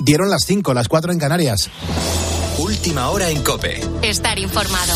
Dieron las 5, las 4 en Canarias. Última hora en Cope. Estar informado.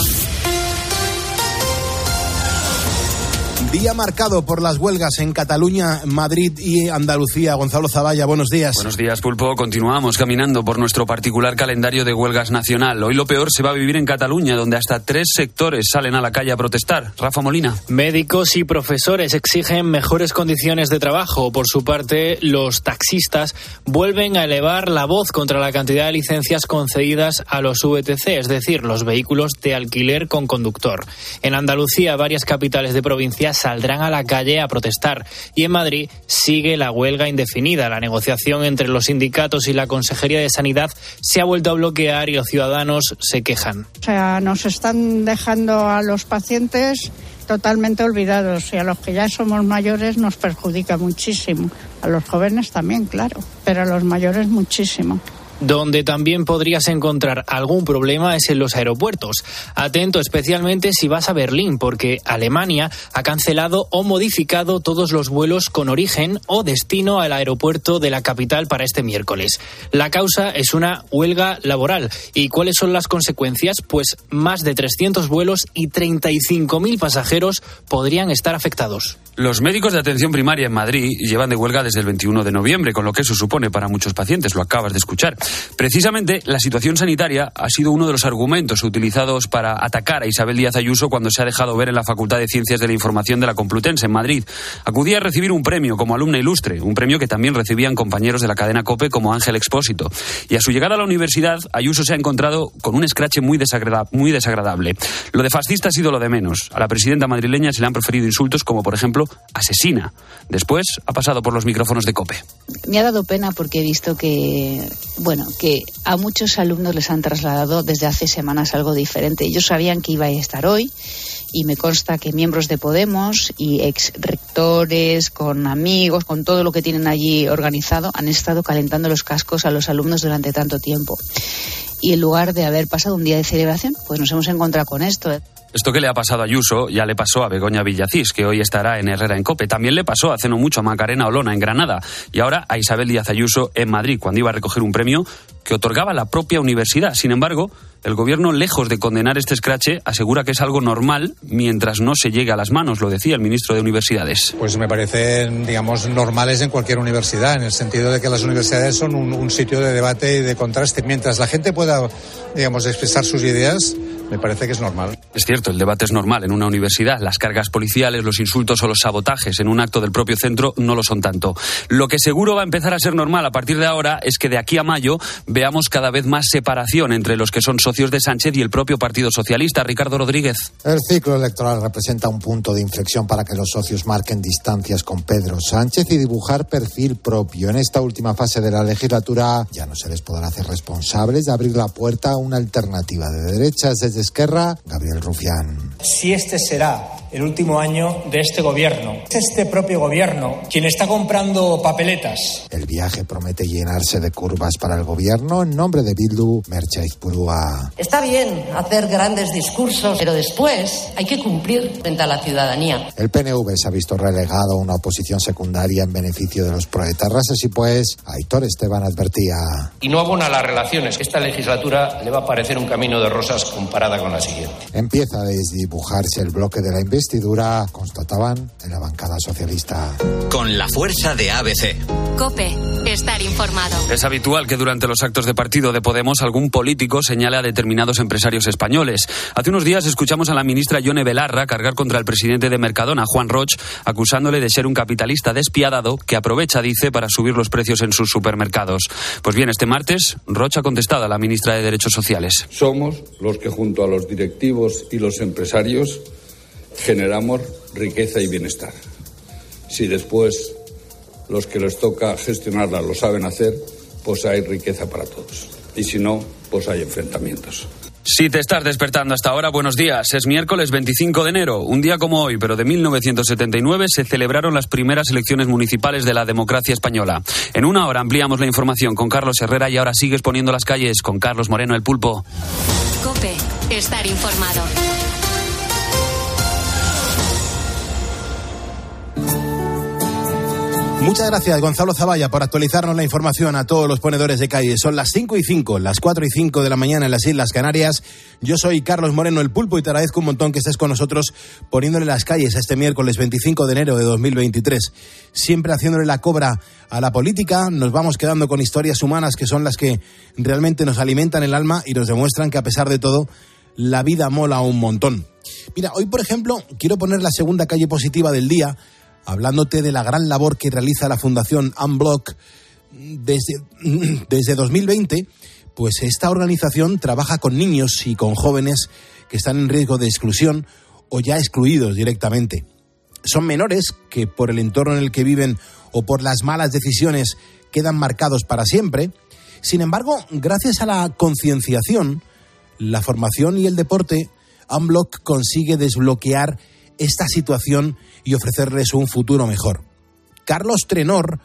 Día marcado por las huelgas en Cataluña, Madrid y Andalucía. Gonzalo Zavalla, buenos días. Buenos días, Pulpo. Continuamos caminando por nuestro particular calendario de huelgas nacional. Hoy lo peor se va a vivir en Cataluña, donde hasta tres sectores salen a la calle a protestar. Rafa Molina. Médicos y profesores exigen mejores condiciones de trabajo. Por su parte, los taxistas vuelven a elevar la voz contra la cantidad de licencias concedidas a los VTC, es decir, los vehículos de alquiler con conductor. En Andalucía, varias capitales de provincias saldrán a la calle a protestar. Y en Madrid sigue la huelga indefinida. La negociación entre los sindicatos y la Consejería de Sanidad se ha vuelto a bloquear y los ciudadanos se quejan. O sea, nos están dejando a los pacientes totalmente olvidados y a los que ya somos mayores nos perjudica muchísimo. A los jóvenes también, claro, pero a los mayores muchísimo. Donde también podrías encontrar algún problema es en los aeropuertos. Atento especialmente si vas a Berlín, porque Alemania ha cancelado o modificado todos los vuelos con origen o destino al aeropuerto de la capital para este miércoles. La causa es una huelga laboral. ¿Y cuáles son las consecuencias? Pues más de 300 vuelos y 35.000 pasajeros podrían estar afectados. Los médicos de atención primaria en Madrid llevan de huelga desde el 21 de noviembre, con lo que eso supone para muchos pacientes, lo acabas de escuchar. Precisamente la situación sanitaria ha sido uno de los argumentos utilizados para atacar a Isabel Díaz Ayuso cuando se ha dejado ver en la Facultad de Ciencias de la Información de la Complutense en Madrid. Acudía a recibir un premio como alumna ilustre, un premio que también recibían compañeros de la cadena COPE como Ángel Expósito. Y a su llegada a la universidad, Ayuso se ha encontrado con un escrache muy, desagrada muy desagradable. Lo de fascista ha sido lo de menos. A la presidenta madrileña se le han preferido insultos como, por ejemplo, asesina. Después ha pasado por los micrófonos de COPE. Me ha dado pena porque he visto que, bueno, que a muchos alumnos les han trasladado desde hace semanas algo diferente. Ellos sabían que iba a estar hoy y me consta que miembros de Podemos y ex rectores, con amigos, con todo lo que tienen allí organizado, han estado calentando los cascos a los alumnos durante tanto tiempo. Y en lugar de haber pasado un día de celebración, pues nos hemos encontrado con esto. Esto que le ha pasado a Ayuso ya le pasó a Begoña Villacís, que hoy estará en Herrera en Cope. También le pasó hace no mucho a Macarena Olona en Granada y ahora a Isabel Díaz Ayuso en Madrid, cuando iba a recoger un premio que otorgaba la propia universidad. Sin embargo, el gobierno, lejos de condenar este escrache, asegura que es algo normal mientras no se llegue a las manos, lo decía el ministro de Universidades. Pues me parecen, digamos, normales en cualquier universidad, en el sentido de que las universidades son un, un sitio de debate y de contraste. Mientras la gente pueda, digamos, expresar sus ideas, me parece que es normal. Es cierto, el debate es normal en una universidad. Las cargas policiales, los insultos o los sabotajes en un acto del propio centro no lo son tanto. Lo que seguro va a empezar a ser normal a partir de ahora es que de aquí a mayo veamos cada vez más separación entre los que son socios de Sánchez y el propio Partido Socialista. Ricardo Rodríguez. El ciclo electoral representa un punto de inflexión para que los socios marquen distancias con Pedro Sánchez y dibujar perfil propio. En esta última fase de la legislatura ya no se les podrá hacer responsables de abrir la puerta a una alternativa de derechas desde Esquerra, Gabriel Rufián. Si este será el último año de este gobierno. Es este propio gobierno quien está comprando papeletas. El viaje promete llenarse de curvas para el gobierno. En nombre de Bildu, Merchaiz Purúa. Está bien hacer grandes discursos, pero después hay que cumplir frente a la ciudadanía. El PNV se ha visto relegado a una oposición secundaria en beneficio de los proetarras. Así pues, Aitor Esteban advertía. Y no abona las relaciones. Esta legislatura le va a parecer un camino de rosas comparada con la siguiente. Empieza a desdibujarse el bloque de la investigación investidura, constataban en la bancada socialista. Con la fuerza de ABC. Cope, estar informado. Es habitual que durante los actos de partido de Podemos algún político señale a determinados empresarios españoles. Hace unos días escuchamos a la ministra Yone Belarra cargar contra el presidente de Mercadona, Juan Roch, acusándole de ser un capitalista despiadado que aprovecha, dice, para subir los precios en sus supermercados. Pues bien, este martes, Roch ha contestado a la ministra de Derechos Sociales. Somos los que junto a los directivos y los empresarios generamos riqueza y bienestar. Si después los que les toca gestionarla lo saben hacer, pues hay riqueza para todos. Y si no, pues hay enfrentamientos. Si te estás despertando hasta ahora, buenos días. Es miércoles 25 de enero, un día como hoy, pero de 1979 se celebraron las primeras elecciones municipales de la democracia española. En una hora ampliamos la información con Carlos Herrera y ahora sigues poniendo las calles con Carlos Moreno el Pulpo. Cope, estar informado. Muchas gracias, Gonzalo Zavalla, por actualizarnos la información a todos los ponedores de calle. Son las 5 y 5, las 4 y 5 de la mañana en las Islas Canarias. Yo soy Carlos Moreno, el pulpo, y te agradezco un montón que estés con nosotros poniéndole las calles este miércoles 25 de enero de 2023. Siempre haciéndole la cobra a la política, nos vamos quedando con historias humanas que son las que realmente nos alimentan el alma y nos demuestran que a pesar de todo, la vida mola un montón. Mira, hoy por ejemplo quiero poner la segunda calle positiva del día hablándote de la gran labor que realiza la Fundación Unblock desde, desde 2020, pues esta organización trabaja con niños y con jóvenes que están en riesgo de exclusión o ya excluidos directamente. Son menores que por el entorno en el que viven o por las malas decisiones quedan marcados para siempre. Sin embargo, gracias a la concienciación, la formación y el deporte, Unblock consigue desbloquear esta situación y ofrecerles un futuro mejor. Carlos Trenor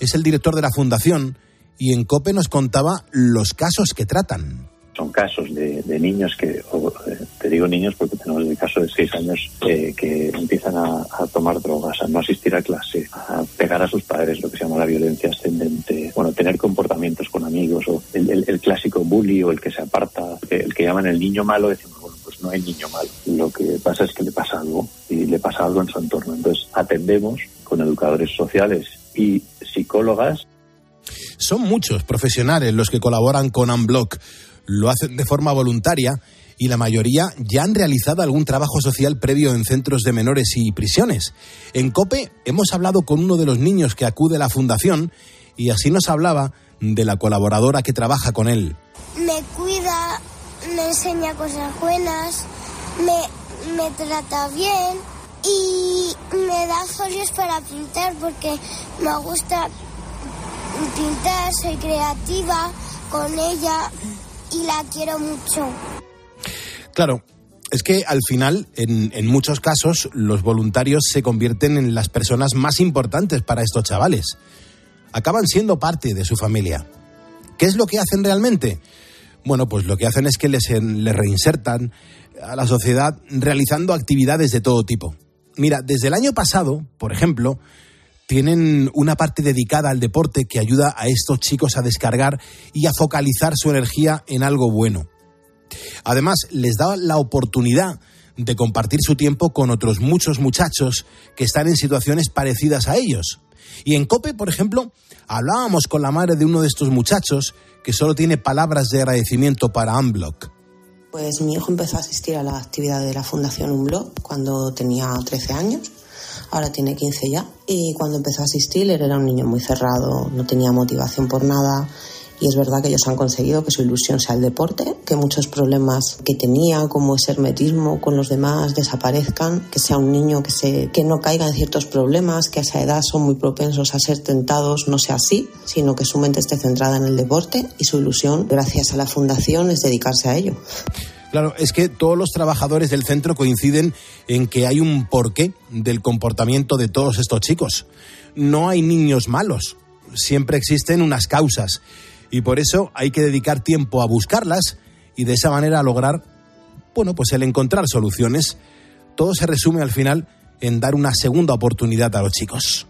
es el director de la fundación y en COPE nos contaba los casos que tratan. Son casos de, niños que, eh, te digo niños porque tenemos el caso de seis años eh, que empiezan a, tomar drogas, a no asistir a clase, a pegar a sus padres, lo que se llama la violencia ascendente, bueno, tener comportamientos con amigos, o el, el clásico bully o el que se aparta, el que llaman el niño malo, decimos, bueno, pues no hay niño malo. Lo que pasa es que le pasa algo y le pasa algo en su entorno. Entonces atendemos con educadores sociales y psicólogas. Son muchos profesionales los que colaboran con Unblock. Lo hacen de forma voluntaria y la mayoría ya han realizado algún trabajo social previo en centros de menores y prisiones. En COPE hemos hablado con uno de los niños que acude a la fundación y así nos hablaba de la colaboradora que trabaja con él. Me cuida, me enseña cosas buenas, me, me trata bien y me da folios para pintar porque me gusta pintar, soy creativa con ella y la quiero mucho. Claro, es que al final, en, en, muchos casos, los voluntarios se convierten en las personas más importantes para estos chavales. Acaban siendo parte de su familia. ¿Qué es lo que hacen realmente? Bueno, pues lo que hacen es que les, les reinsertan a la sociedad realizando actividades de todo tipo. Mira, desde el año pasado, por ejemplo, tienen una parte dedicada al deporte que ayuda a estos chicos a descargar y a focalizar su energía en algo bueno. Además, les da la oportunidad de compartir su tiempo con otros muchos muchachos que están en situaciones parecidas a ellos. Y en COPE, por ejemplo, hablábamos con la madre de uno de estos muchachos que solo tiene palabras de agradecimiento para Unblock. Pues mi hijo empezó a asistir a la actividad de la Fundación Unblock cuando tenía 13 años, ahora tiene 15 ya, y cuando empezó a asistir él era un niño muy cerrado, no tenía motivación por nada y es verdad que ellos han conseguido que su ilusión sea el deporte, que muchos problemas que tenía, como ese hermetismo con los demás, desaparezcan, que sea un niño que, se, que no caiga en ciertos problemas, que a esa edad son muy propensos a ser tentados, no sea así, sino que su mente esté centrada en el deporte y su ilusión, gracias a la fundación, es dedicarse a ello. Claro, es que todos los trabajadores del centro coinciden en que hay un porqué del comportamiento de todos estos chicos. No hay niños malos, siempre existen unas causas y por eso hay que dedicar tiempo a buscarlas y de esa manera lograr, bueno, pues el encontrar soluciones. Todo se resume al final en dar una segunda oportunidad a los chicos.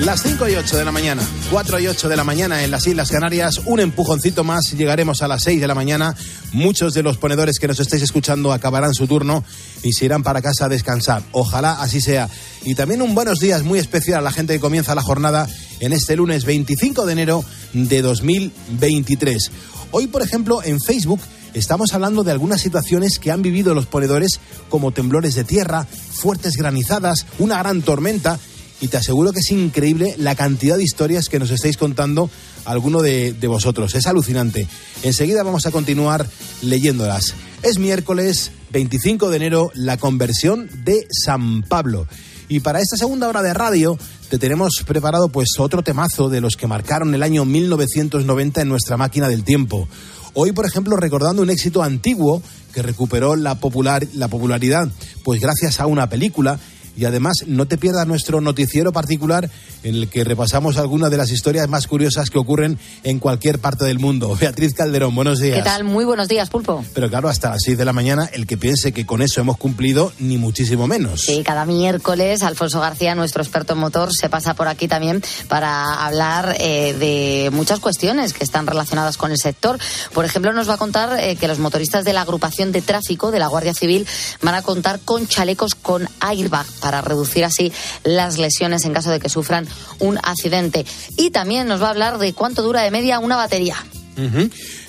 Las 5 y 8 de la mañana, 4 y 8 de la mañana en las Islas Canarias, un empujoncito más, llegaremos a las 6 de la mañana. Muchos de los ponedores que nos estáis escuchando acabarán su turno y se irán para casa a descansar. Ojalá así sea. Y también un buenos días muy especial a la gente que comienza la jornada en este lunes 25 de enero de 2023. Hoy, por ejemplo, en Facebook estamos hablando de algunas situaciones que han vivido los ponedores como temblores de tierra, fuertes granizadas, una gran tormenta y te aseguro que es increíble la cantidad de historias que nos estáis contando alguno de, de, vosotros. Es alucinante. Enseguida vamos a continuar leyéndolas. Es miércoles 25 de enero, la conversión de San Pablo. Y para esta segunda hora de radio te tenemos preparado pues otro temazo de los que marcaron el año 1990 en nuestra máquina del tiempo. Hoy, por ejemplo, recordando un éxito antiguo que recuperó la, popular, la popularidad, pues gracias a una película y además no te pierdas nuestro noticiero particular en el que repasamos algunas de las historias más curiosas que ocurren en cualquier parte del mundo. Beatriz Calderón, buenos días. ¿Qué tal? Muy buenos días, Pulpo. Pero claro, hasta las 6 de la mañana, el que piense que con eso hemos cumplido, ni muchísimo menos. Sí, cada miércoles Alfonso García, nuestro experto en motor, se pasa por aquí también para hablar eh, de muchas cuestiones que están relacionadas con el sector. Por ejemplo, nos va a contar eh, que los motoristas de la agrupación de tráfico de la Guardia Civil van a contar con chalecos con airbag para reducir así las lesiones en caso de que sufran un accidente. Y también nos va a hablar de cuánto dura de media una batería.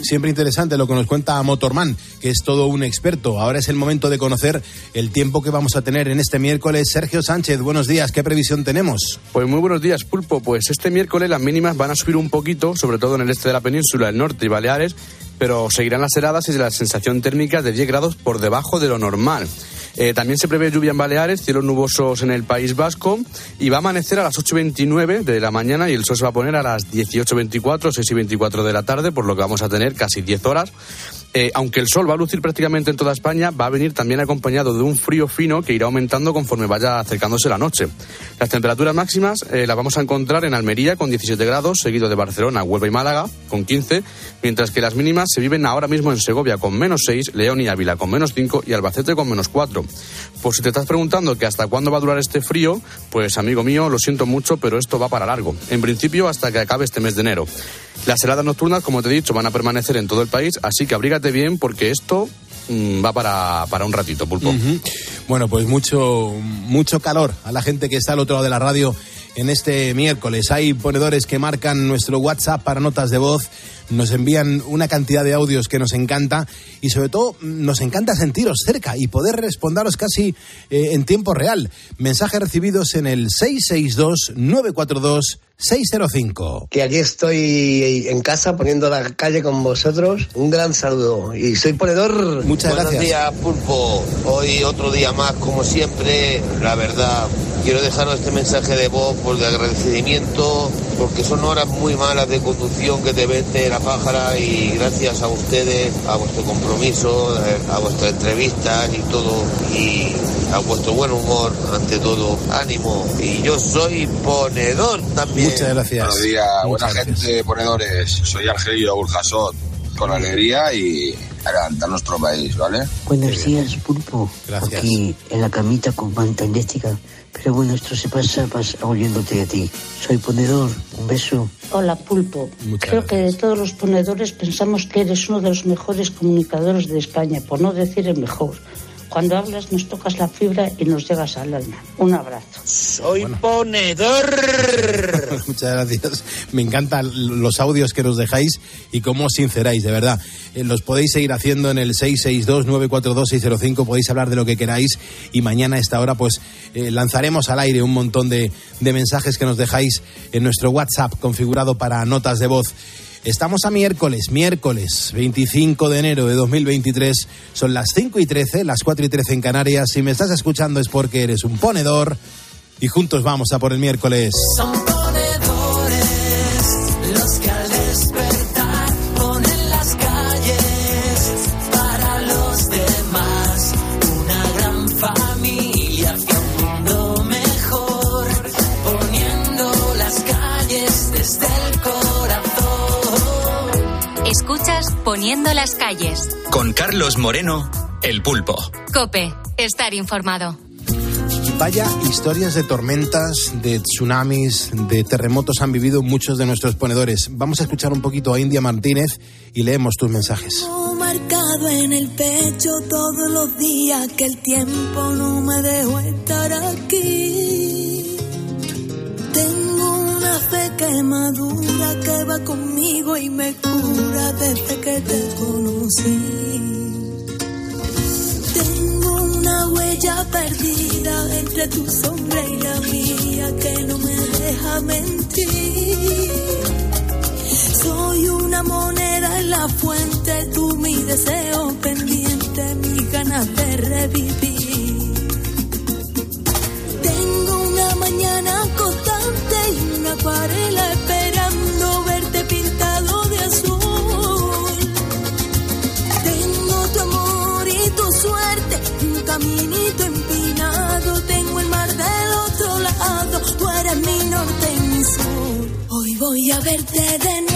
Siempre interesante lo que nos cuenta Motorman, que es todo un experto. Ahora es el momento de conocer el tiempo que vamos a tener en este miércoles. Sergio Sánchez, buenos días. ¿Qué previsión tenemos? Pues muy buenos días, Pulpo. Pues este miércoles las mínimas van a subir un poquito, sobre todo en el este de la península, el norte y Baleares, pero seguirán las heladas y la sensación térmica de 10 grados por debajo de lo normal. Eh, también se prevé lluvia en Baleares, cielos nubosos en el País Vasco y va a amanecer a las 8.29 de la mañana y el sol se va a poner a las 18.24, 6 y 24 de la tarde, por lo que vamos a tener casi 10 horas. Eh, aunque el sol va a lucir prácticamente en toda España, va a venir también acompañado de un frío fino que irá aumentando conforme vaya acercándose la noche. Las temperaturas máximas eh, las vamos a encontrar en Almería con 17 grados, seguido de Barcelona, Huelva y Málaga con 15, mientras que las mínimas se viven ahora mismo en Segovia con menos 6, León y Ávila con menos 5 y Albacete con menos 4. Por si te estás preguntando que hasta cuándo va a durar este frío, pues amigo mío, lo siento mucho, pero esto va para largo. En principio hasta que acabe este mes de enero. Las heladas nocturnas, como te he dicho, van a permanecer en todo el país, así que abrígate bien porque esto mm, va para, para un ratito, pulpo. Bueno, pues mucho, mucho calor a la gente que está al otro lado de la radio en este miércoles. Hay ponedores que marcan nuestro WhatsApp para notas de voz, nos envían una cantidad de audios que nos encanta y sobre todo nos encanta sentiros cerca y poder responderos casi eh, en tiempo real. Mensajes recibidos en el 662-942-605. que aquí estoy en casa poniendo la calle con vosotros. Un gran saludo. Y soy ponedor. Muchas Buenos días, Pulpo. Hoy otro día más, como siempre. La verdad, quiero dejaros este mensaje de voz por de agradecimiento, porque son horas muy malas de conducción que te vete la pájara y gracias a ustedes, a vuestro compromiso, a vuestras entrevistas y todo, y a vuestro buen humor, ante todo, ánimo. Y yo soy ponedor también. Muchas gracias. Buenos días, buena Muchas gente, ponedores. Soy Argelio Burjasot, con alegría y a levantar nuestro país, ¿vale? Buenos días, Pulpo. Gracias. Aquí en la camita con manta eléctrica. Pero bueno, esto se pasa, pasa oyéndote a ti. Soy ponedor. Un beso. Hola, Pulpo. Muchas Creo que de todos los ponedores pensamos que eres uno de los mejores comunicadores de España, por no decir el mejor. Cuando hablas nos tocas la fibra y nos llegas al alma. Un abrazo. Soy ponedor. Muchas gracias. Me encantan los audios que nos dejáis y cómo os sinceráis, de verdad. Eh, los podéis seguir haciendo en el 662-942-605, podéis hablar de lo que queráis y mañana a esta hora pues eh, lanzaremos al aire un montón de, de mensajes que nos dejáis en nuestro WhatsApp configurado para notas de voz. Estamos a miércoles, miércoles 25 de enero de 2023. Son las 5 y 13, las 4 y 13 en Canarias. Si me estás escuchando es porque eres un ponedor y juntos vamos a por el miércoles. Las calles. Con Carlos Moreno, El Pulpo. Cope, estar informado. Vaya historias de tormentas, de tsunamis, de terremotos han vivido muchos de nuestros ponedores. Vamos a escuchar un poquito a India Martínez y leemos tus mensajes. marcado en el pecho todos los días que el tiempo no me dejó estar aquí. Una fe que madura que va conmigo y me cura desde que te conocí. Tengo una huella perdida entre tu sombra y la mía que no me deja mentir. Soy una moneda en la fuente, tú mi deseo pendiente, mis ganas de revivir. mañana constante y una acuarela esperando verte pintado de azul. Tengo tu amor y tu suerte, un caminito empinado, tengo el mar del otro lado, tú eres mi norte y mi sur. Hoy voy a verte de nuevo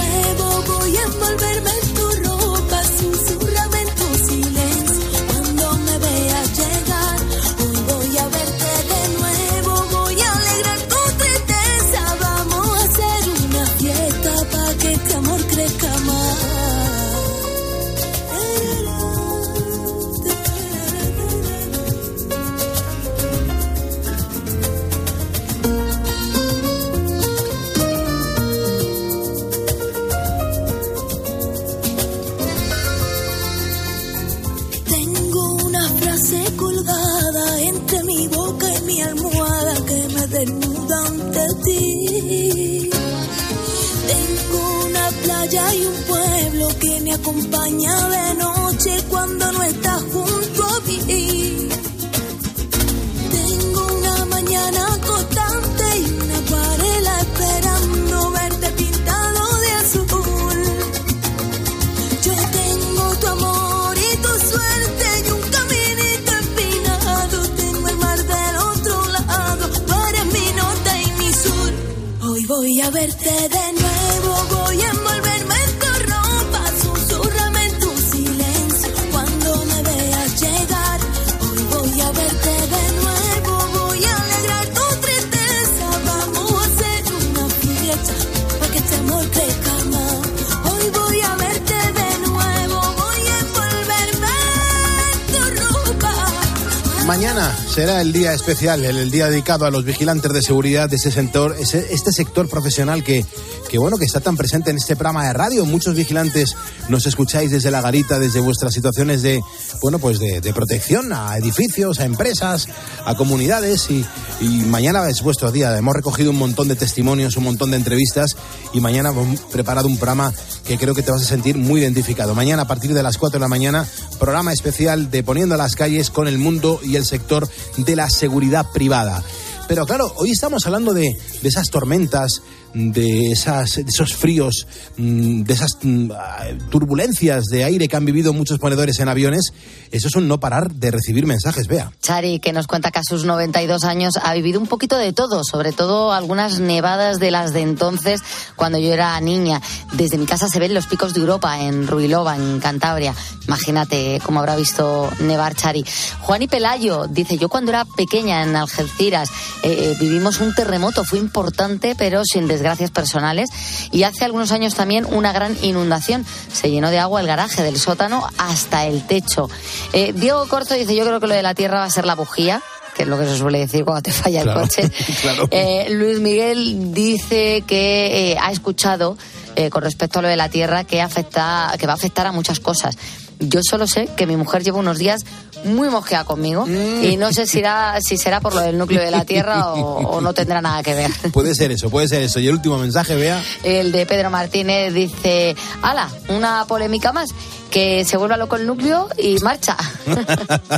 especial, el, el día dedicado a los vigilantes de seguridad de ese sector, este sector profesional que, que bueno que está tan presente en este programa de radio. Muchos vigilantes nos escucháis desde la garita, desde vuestras situaciones de bueno pues de, de protección a edificios, a empresas, a comunidades y, y mañana es vuestro día. Hemos recogido un montón de testimonios, un montón de entrevistas y mañana hemos preparado un programa que creo que te vas a sentir muy identificado. Mañana a partir de las 4 de la mañana, programa especial de Poniendo las calles con el mundo y el sector de la seguridad privada. Pero claro, hoy estamos hablando de, de esas tormentas, de, esas, esos fríos, mm, de esas mm, ah, turbulencias de aire que han vivido muchos ponedores en aviones. Eso es un no parar de recibir mensajes, vea. Chari, que nos cuenta que a sus 92 años ha vivido un poquito de todo, sobre todo algunas nevadas de las de entonces, cuando yo era niña. Desde mi casa se ven los picos de Europa, en Ruilova, en Cantabria. Imagínate cómo habrá visto nevar Chari. Juan y Pelayo dice, yo cuando era pequeña en Algeciras eh, eh, vivimos un terremoto, fue importante, pero sin desgracias personales. Y hace algunos años también una gran inundación. Se llenó de agua el garaje del sótano hasta el techo. Eh, Diego Corto dice, yo creo que lo de la tierra va a ser la bujía que es lo que se suele decir cuando te falla Claro, el coche. claro. Eh, Luis Miguel dice que eh, ha escuchado eh, con respecto a lo de la tierra que afecta, que va a afectar a muchas cosas. Yo solo sé que mi mujer lleva unos días muy mosqueada conmigo Mm. y no sé si, será, si será por lo del núcleo de la tierra o, o no tendrá nada que ver. Puede ser eso, puede ser eso. Y el último mensaje, vea. El de Pedro Martínez dice, ala, una polémica más, que se vuelva loco el núcleo y marcha.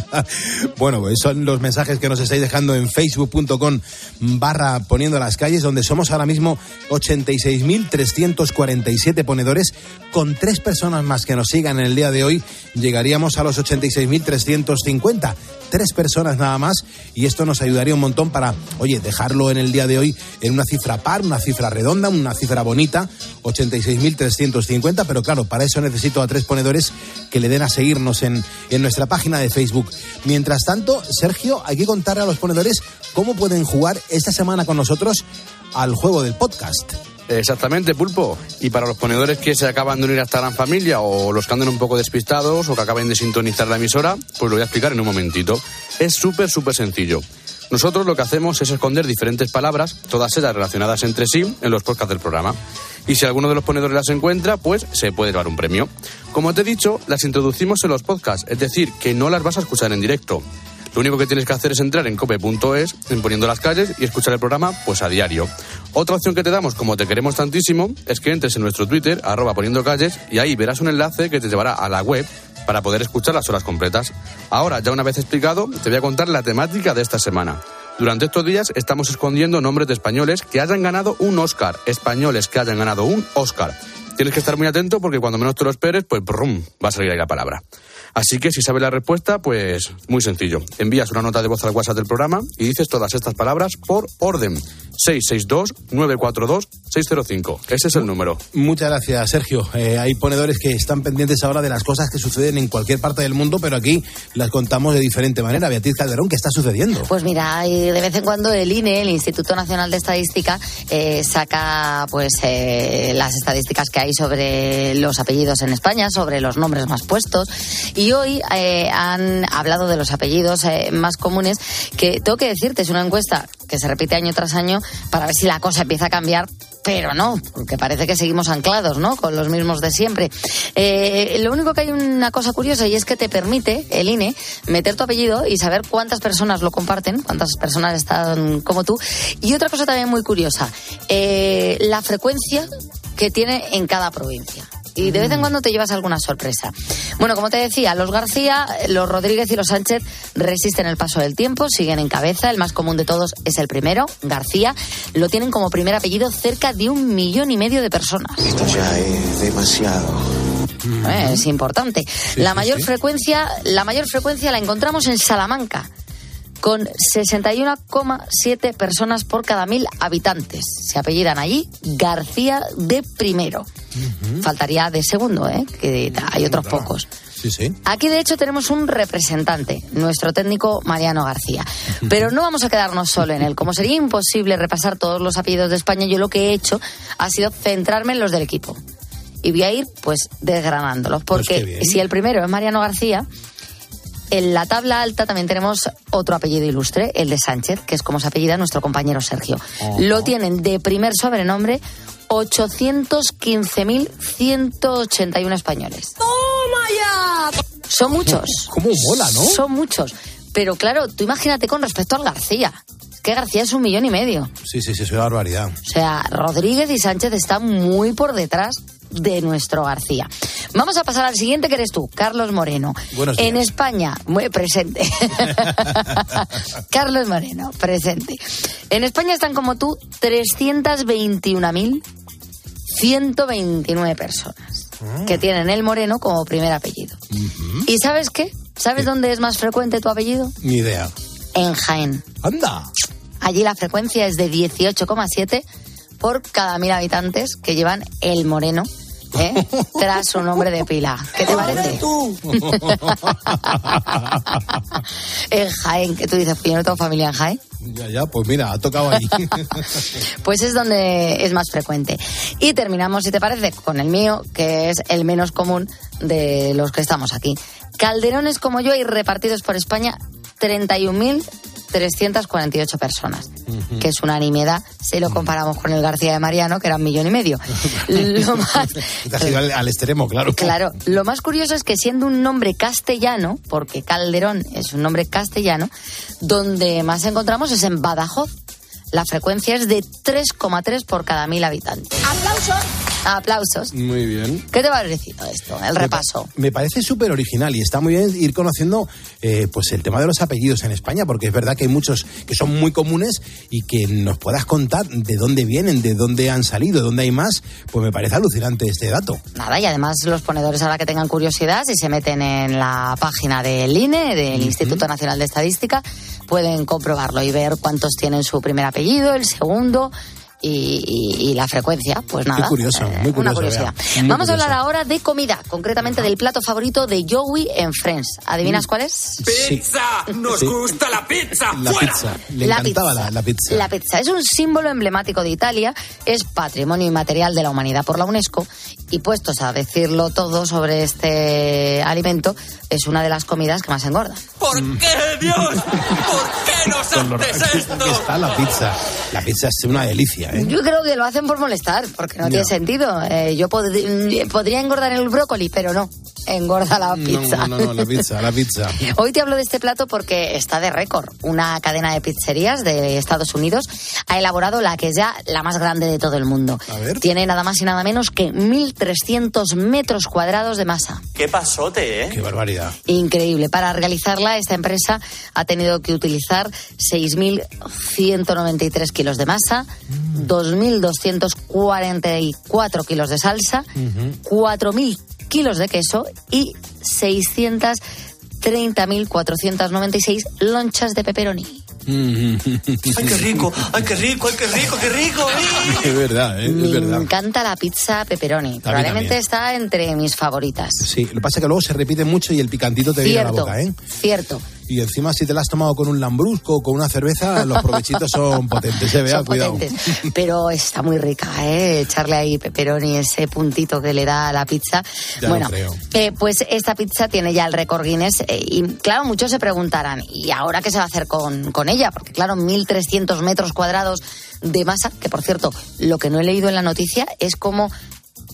bueno, pues son los mensajes que nos estáis dejando en facebook.com barra poniendo las calles, donde somos ahora mismo 86.347 ponedores. Con tres personas más que nos sigan en el día de hoy, llegaríamos a los 86.350. Tres personas nada más, y esto nos ayudaría un montón para, oye, dejarlo en el día de hoy en una cifra par, una cifra redonda, una cifra bonita, 86.350, pero claro, para eso necesito a tres ponedores que le den a seguirnos en, en nuestra página de Facebook. Mientras tanto, Sergio, hay que contarle a los ponedores cómo pueden jugar esta semana con nosotros al juego del podcast. Exactamente, Pulpo. Y para los ponedores que se acaban de unir a esta gran familia o los que anden un poco despistados o que acaben de sintonizar la emisora, pues lo voy a explicar en un momentito. Es súper, súper sencillo. Nosotros lo que hacemos es esconder diferentes palabras, todas ellas relacionadas entre sí, en los podcasts del programa. Y si alguno de los ponedores las encuentra, pues se puede llevar un premio. Como te he dicho, las introducimos en los podcasts, es decir, que no las vas a escuchar en directo. Lo único que tienes que hacer es entrar en cope.es, en poniendo las calles y escuchar el programa pues a diario. Otra opción que te damos, como te queremos tantísimo, es que entres en nuestro Twitter, arroba poniendo calles, y ahí verás un enlace que te llevará a la web para poder escuchar las horas completas. Ahora, ya una vez explicado, te voy a contar la temática de esta semana. Durante estos días estamos escondiendo nombres de españoles que hayan ganado un Oscar, españoles que hayan ganado un Oscar. Tienes que estar muy atento porque cuando menos te lo esperes, pues brum, va a salir ahí la palabra. Así que si sabes la respuesta, pues muy sencillo. Envías una nota de voz al WhatsApp del programa y dices todas estas palabras por orden. 662-942-605. Ese es el número. Muchas gracias, Sergio. Eh, hay ponedores que están pendientes ahora de las cosas que suceden en cualquier parte del mundo, pero aquí las contamos de diferente manera. Beatriz Calderón, ¿qué está sucediendo? Pues mira, de vez en cuando el INE, el Instituto Nacional de Estadística, eh, saca pues eh, las estadísticas que hay sobre los apellidos en España, sobre los nombres más puestos. Y hoy eh, han hablado de los apellidos eh, más comunes, que tengo que decirte, es una encuesta que se repite año tras año para ver si la cosa empieza a cambiar pero no, porque parece que seguimos anclados, ¿no? Con los mismos de siempre. Eh, lo único que hay una cosa curiosa y es que te permite el INE meter tu apellido y saber cuántas personas lo comparten, cuántas personas están como tú. Y otra cosa también muy curiosa, eh, la frecuencia que tiene en cada provincia y de vez en cuando te llevas alguna sorpresa. Bueno, como te decía, los García, los Rodríguez y los Sánchez resisten el paso del tiempo, siguen en cabeza. El más común de todos es el primero, García. Lo tienen como primer apellido cerca de un millón y medio de personas. Esto ya es demasiado. Eh, Es importante. la mayor frecuencia, la mayor frecuencia la encontramos en Salamanca con 61,7 personas por cada mil habitantes. Se apellidan allí García de primero. Faltaría de segundo, ¿eh? que hay otros pocos. Sí, sí. Aquí, de hecho, tenemos un representante, nuestro técnico Mariano García. Pero no vamos a quedarnos solo en él. Como sería imposible repasar todos los apellidos de España, yo lo que he hecho ha sido centrarme en los del equipo. Y voy a ir, pues, desgranándolos. Pues Porque si el primero es Mariano García, en la tabla alta también tenemos otro apellido ilustre, el de Sánchez, que es como se apellida nuestro compañero Sergio. Lo tienen de primer sobrenombre 815.181 españoles. ¡Toma ya! Son muchos. ¿Cómo mola, no? Son muchos. Pero claro, tú imagínate con respecto al García. Que García es un millón y medio. Sí, sí, sí, es una barbaridad. O sea, Rodríguez y Sánchez están muy por detrás de nuestro García. Vamos a pasar al siguiente que eres tú, Carlos Moreno. Buenos En días. España, muy presente. Carlos Moreno, presente. En España están como tú 321.129 personas Ah. que tienen el Moreno como primer apellido. ¿Y sabes qué? ¿Sabes dónde es más frecuente tu apellido? Ni idea. En Jaén. Anda. Allí la frecuencia es de 18,7 por cada mil habitantes que llevan el moreno ¿eh? tras su nombre de pila. ¿Qué te parece? en Jaén, que tú dices, yo no tengo familia en Jaén. Ya, ya, pues mira, ha tocado ahí. Pues es donde es más frecuente. Y terminamos, si te parece, con el mío, que es el menos común de los que estamos aquí. Calderones como yo y repartidos por España, 31.348 personas, que es una nimiedad si lo comparamos con el García de Mariano, que era un millón y medio. Lo más, Te ido al, al extremo, claro. Claro, lo más curioso es que siendo un nombre castellano, porque Calderón es un nombre castellano, donde más encontramos es en Badajoz. La frecuencia es de 3,3 por cada mil habitantes. ¡Aplausos! Aplausos. Muy bien. ¿Qué te ha parecido esto, el repaso? Me parece súper original y está muy bien ir conociendo eh, pues el tema de los apellidos en España, porque es verdad que hay muchos que son muy comunes y que nos puedas contar de dónde vienen, de dónde han salido, de dónde hay más, pues me parece alucinante este dato. Nada, y además los ponedores ahora que tengan curiosidad, si se meten en la página del INE, del Instituto Nacional de Estadística, pueden comprobarlo y ver cuántos tienen su primer apellido, el segundo y, y- y la frecuencia. Pues nada. curioso, eh, muy Una curioso, curiosidad. Bea, muy Vamos a hablar curioso. ahora de comida, concretamente del plato favorito de Joey en Friends. ¿Adivinas cuál es? ¡Pizza! ¡Nos Sí. gusta la pizza! La pizza. Le La encantaba pizza. La, la pizza. La pizza es un símbolo emblemático de Italia, es patrimonio inmaterial de la humanidad por la UNESCO y puestos a decirlo todo sobre este alimento, es una de las comidas que más engordan. ¿Por qué, Dios? ¿Por qué nos haces esto? está la pizza. La pizza es una delicia, ¿eh? Yo creo que lo hacen por molestar, porque no, No. tiene sentido. Eh, yo pod- podría engordar el brócoli, pero no, engorda la pizza. No, no, no, la pizza, la pizza. Hoy te hablo de este plato porque está de récord. Una cadena de pizzerías de Estados Unidos ha elaborado la que es ya la más grande de todo el mundo. A ver. Tiene nada más y nada menos que 1.300 metros cuadrados de masa. ¡Qué pasote, eh! Qué barbaridad. Increíble. Para realizarla, esta empresa ha tenido que utilizar 6.193 kilos de masa, 2.244 kilos de salsa, 4.000 kilos de queso y 630.496 lonchas de pepperoni. Ay, qué rico, ay, qué rico, ay, qué rico, qué rico. Es verdad, ¿eh? es Me verdad. encanta la pizza pepperoni. Probablemente también. está entre mis favoritas. Sí, lo que pasa es que luego se repite mucho y el picantito te viene a la Cierto, boca, ¿eh? cierto. Y encima si te la has tomado con un lambrusco o con una cerveza, los provechitos son potentes, se vea, Son cuidado. potentes. Pero está muy rica, ¿eh? Echarle ahí pepperoni, ese puntito que le da a la pizza. Ya bueno, creo. eh, pues esta pizza tiene ya el récord Guinness. eh, y claro, muchos se preguntarán, ¿y ahora qué se va a hacer con, con ella? Porque claro, 1.300 metros cuadrados de masa, que por cierto, lo que no he leído en la noticia es cómo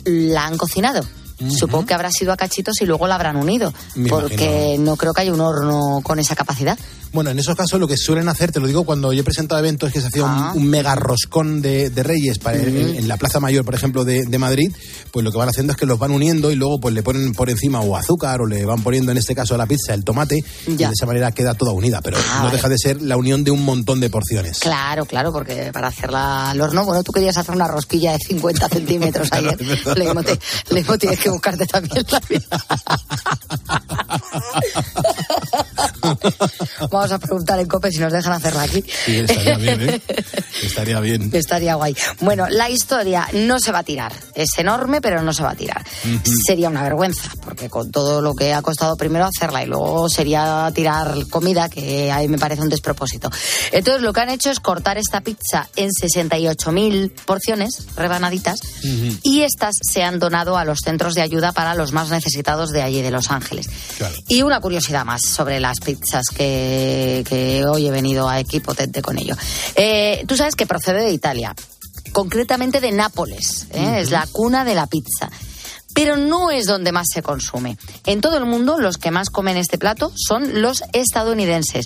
la han cocinado. Supongo que habrá sido a cachitos y luego la habrán unido, Me porque no creo que haya un horno con esa capacidad. Bueno, en esos casos lo que suelen hacer, te lo digo cuando yo he presentado eventos que se hacía un- Ah. un, mega roscón de, de reyes para, en, en la Plaza Mayor, por ejemplo, de, de Madrid, pues lo que van haciendo es que los van uniendo y luego pues le ponen por encima o azúcar o le van poniendo en este caso a la pizza el tomate y de esa manera queda toda unida, pero Ah, no vale. deja de ser la unión de un montón de porciones. Claro, claro, porque para hacerla al horno, bueno, tú querías hacer una rosquilla de 50 centímetros ayer. Leimo, tienes que buscarte también la vida. Vamos a preguntar en COPE si nos dejan hacerla aquí. Sí, estaría bien, ¿eh? Estaría bien. Estaría guay. Bueno, la historia no se va a tirar. Es enorme, pero no se va a tirar. Sería una vergüenza, porque con todo lo que ha costado primero hacerla y luego sería tirar comida, que a mí me parece un despropósito. Entonces, lo que han hecho es cortar esta pizza en 68.000 porciones, rebanaditas, y estas se han donado a los centros de ayuda para los más necesitados de allí de Los Ángeles. Y una curiosidad más sobre las pizzas que, que hoy he venido a aquí potente con ello. Eh, Tú sabes que procede de Italia, concretamente de Nápoles, ¿eh? es la cuna de la pizza. Pero no es donde más se consume. En todo el mundo los que más comen este plato son los estadounidenses.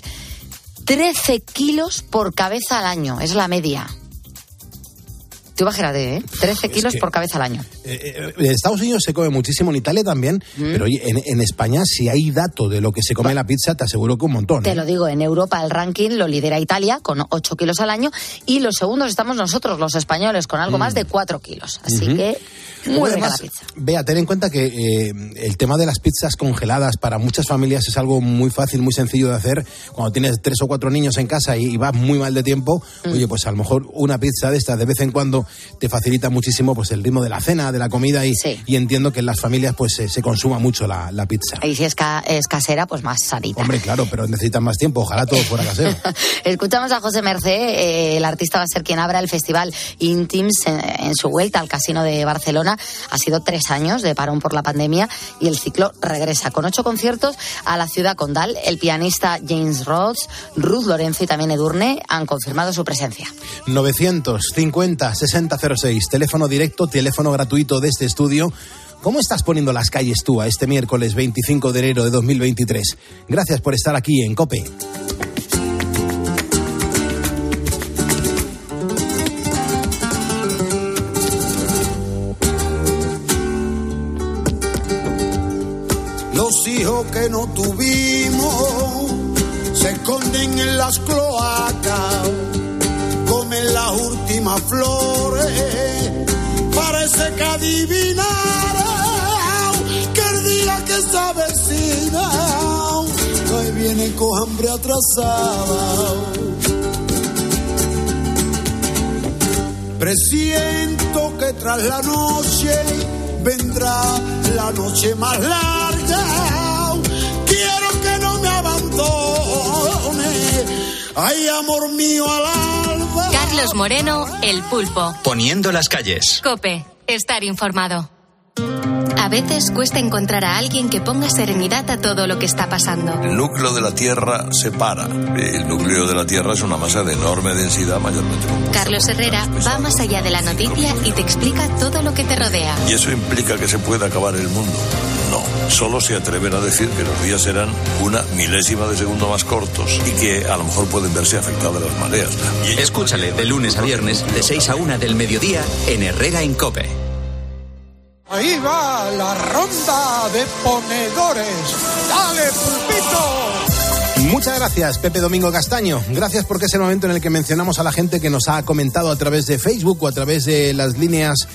13 kilos por cabeza al año, es la media. Tú imagínate, ¿eh? 13 kilos que- por cabeza al año. Eh, eh, en Estados Unidos se come muchísimo, en Italia también, pero oye, en, en España, si hay dato de lo que se come la pizza, te aseguro que un montón. Te ¿eh? lo digo, en Europa el ranking lo lidera Italia con 8 kilos al año y los segundos estamos nosotros, los españoles, con algo más de 4 kilos. Así Ujú. que muy Luego, rica la además, pizza. Vea, ten en cuenta que eh, el tema de las pizzas congeladas para muchas familias es algo muy fácil, muy sencillo de hacer. Cuando tienes tres o cuatro niños en casa y, y vas muy mal de tiempo, Mm. oye, pues a lo mejor una pizza de estas de vez en cuando te facilita muchísimo pues el ritmo de la cena, de la comida y, y entiendo que en las familias pues se consuma mucho la, la pizza. Y si es, ca- es casera, pues más sanita. Hombre, claro, pero necesitan más tiempo, ojalá todo fuera casero. Escuchamos a José Mercé, eh, el artista va a ser quien abra el festival Intims en, en su vuelta al Casino de Barcelona. Ha sido tres años de parón por la pandemia y el ciclo regresa con ocho conciertos a la ciudad condal. El pianista James Rhodes, Ruth Lorenzo y también Edurne han confirmado su presencia. 950 6006, teléfono directo, teléfono gratuito de este estudio. ¿Cómo estás poniendo las calles tú a este miércoles 25 de enero de 2023? Gracias por estar aquí en COPE. Los hijos que no tuvimos se esconden en las cloacas, últimas flores. Parece que adivinaron que el día que se avecina, hoy viene con hambre atrasada. Presiento que tras la noche vendrá la noche más larga. Quiero que no me abandone. Ay, amor mío, al alba. Carlos Moreno, El Pulpo. Poniendo las calles. Cope, estar informado. A veces cuesta encontrar a alguien que ponga serenidad a todo lo que está pasando. El núcleo de la Tierra se para. El núcleo de la Tierra es una masa de enorme densidad, mayormente Carlos Herrera va más allá de la noticia y te explica todo lo que te rodea. ¿Y eso implica que se pueda acabar el mundo? No, solo se atreven a decir que los días serán una milésima de segundo más cortos y que a lo mejor pueden verse afectadas las mareas. Y Escúchale de lunes a viernes, de 6 a 1 del mediodía, en Herrera en Cope. Ahí va la ronda de ponedores. ¡Dale, pulpito! Muchas gracias, Pepe Domingo Castaño. Gracias porque es el momento en el que mencionamos a la gente que nos ha comentado a través de Facebook o a través de las líneas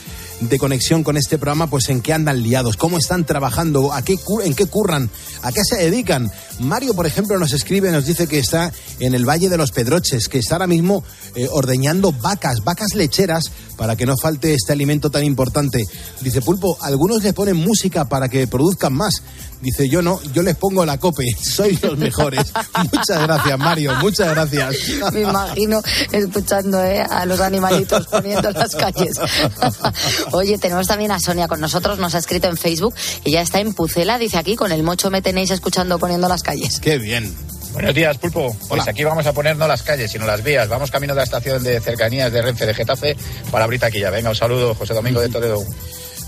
de conexión con este programa, pues en qué andan liados, cómo están trabajando, a qué, en qué curran, a qué se dedican. Mario, por ejemplo, nos escribe, nos dice que está en el Valle de los Pedroches, que está ahora mismo eh, ordeñando vacas, vacas lecheras, para que no falte este alimento tan importante. Dice Pulpo, algunos le ponen música para que produzcan más. Dice, yo no, yo les pongo la cope, sois los mejores. muchas gracias, Mario, muchas gracias. Me imagino escuchando eh, a los animalitos poniendo en las calles. Oye, tenemos también a Sonia con nosotros, nos ha escrito en Facebook, ella está en Pucela, dice aquí, con el mocho me tenéis escuchando poniendo las calles. Qué bien. Buenos días, Pulpo. Pues aquí vamos a poner no las calles, sino las vías. Vamos camino de la estación de cercanías de Renfe de Getafe para abrir taquilla. Venga, un saludo, José Domingo de Toledo.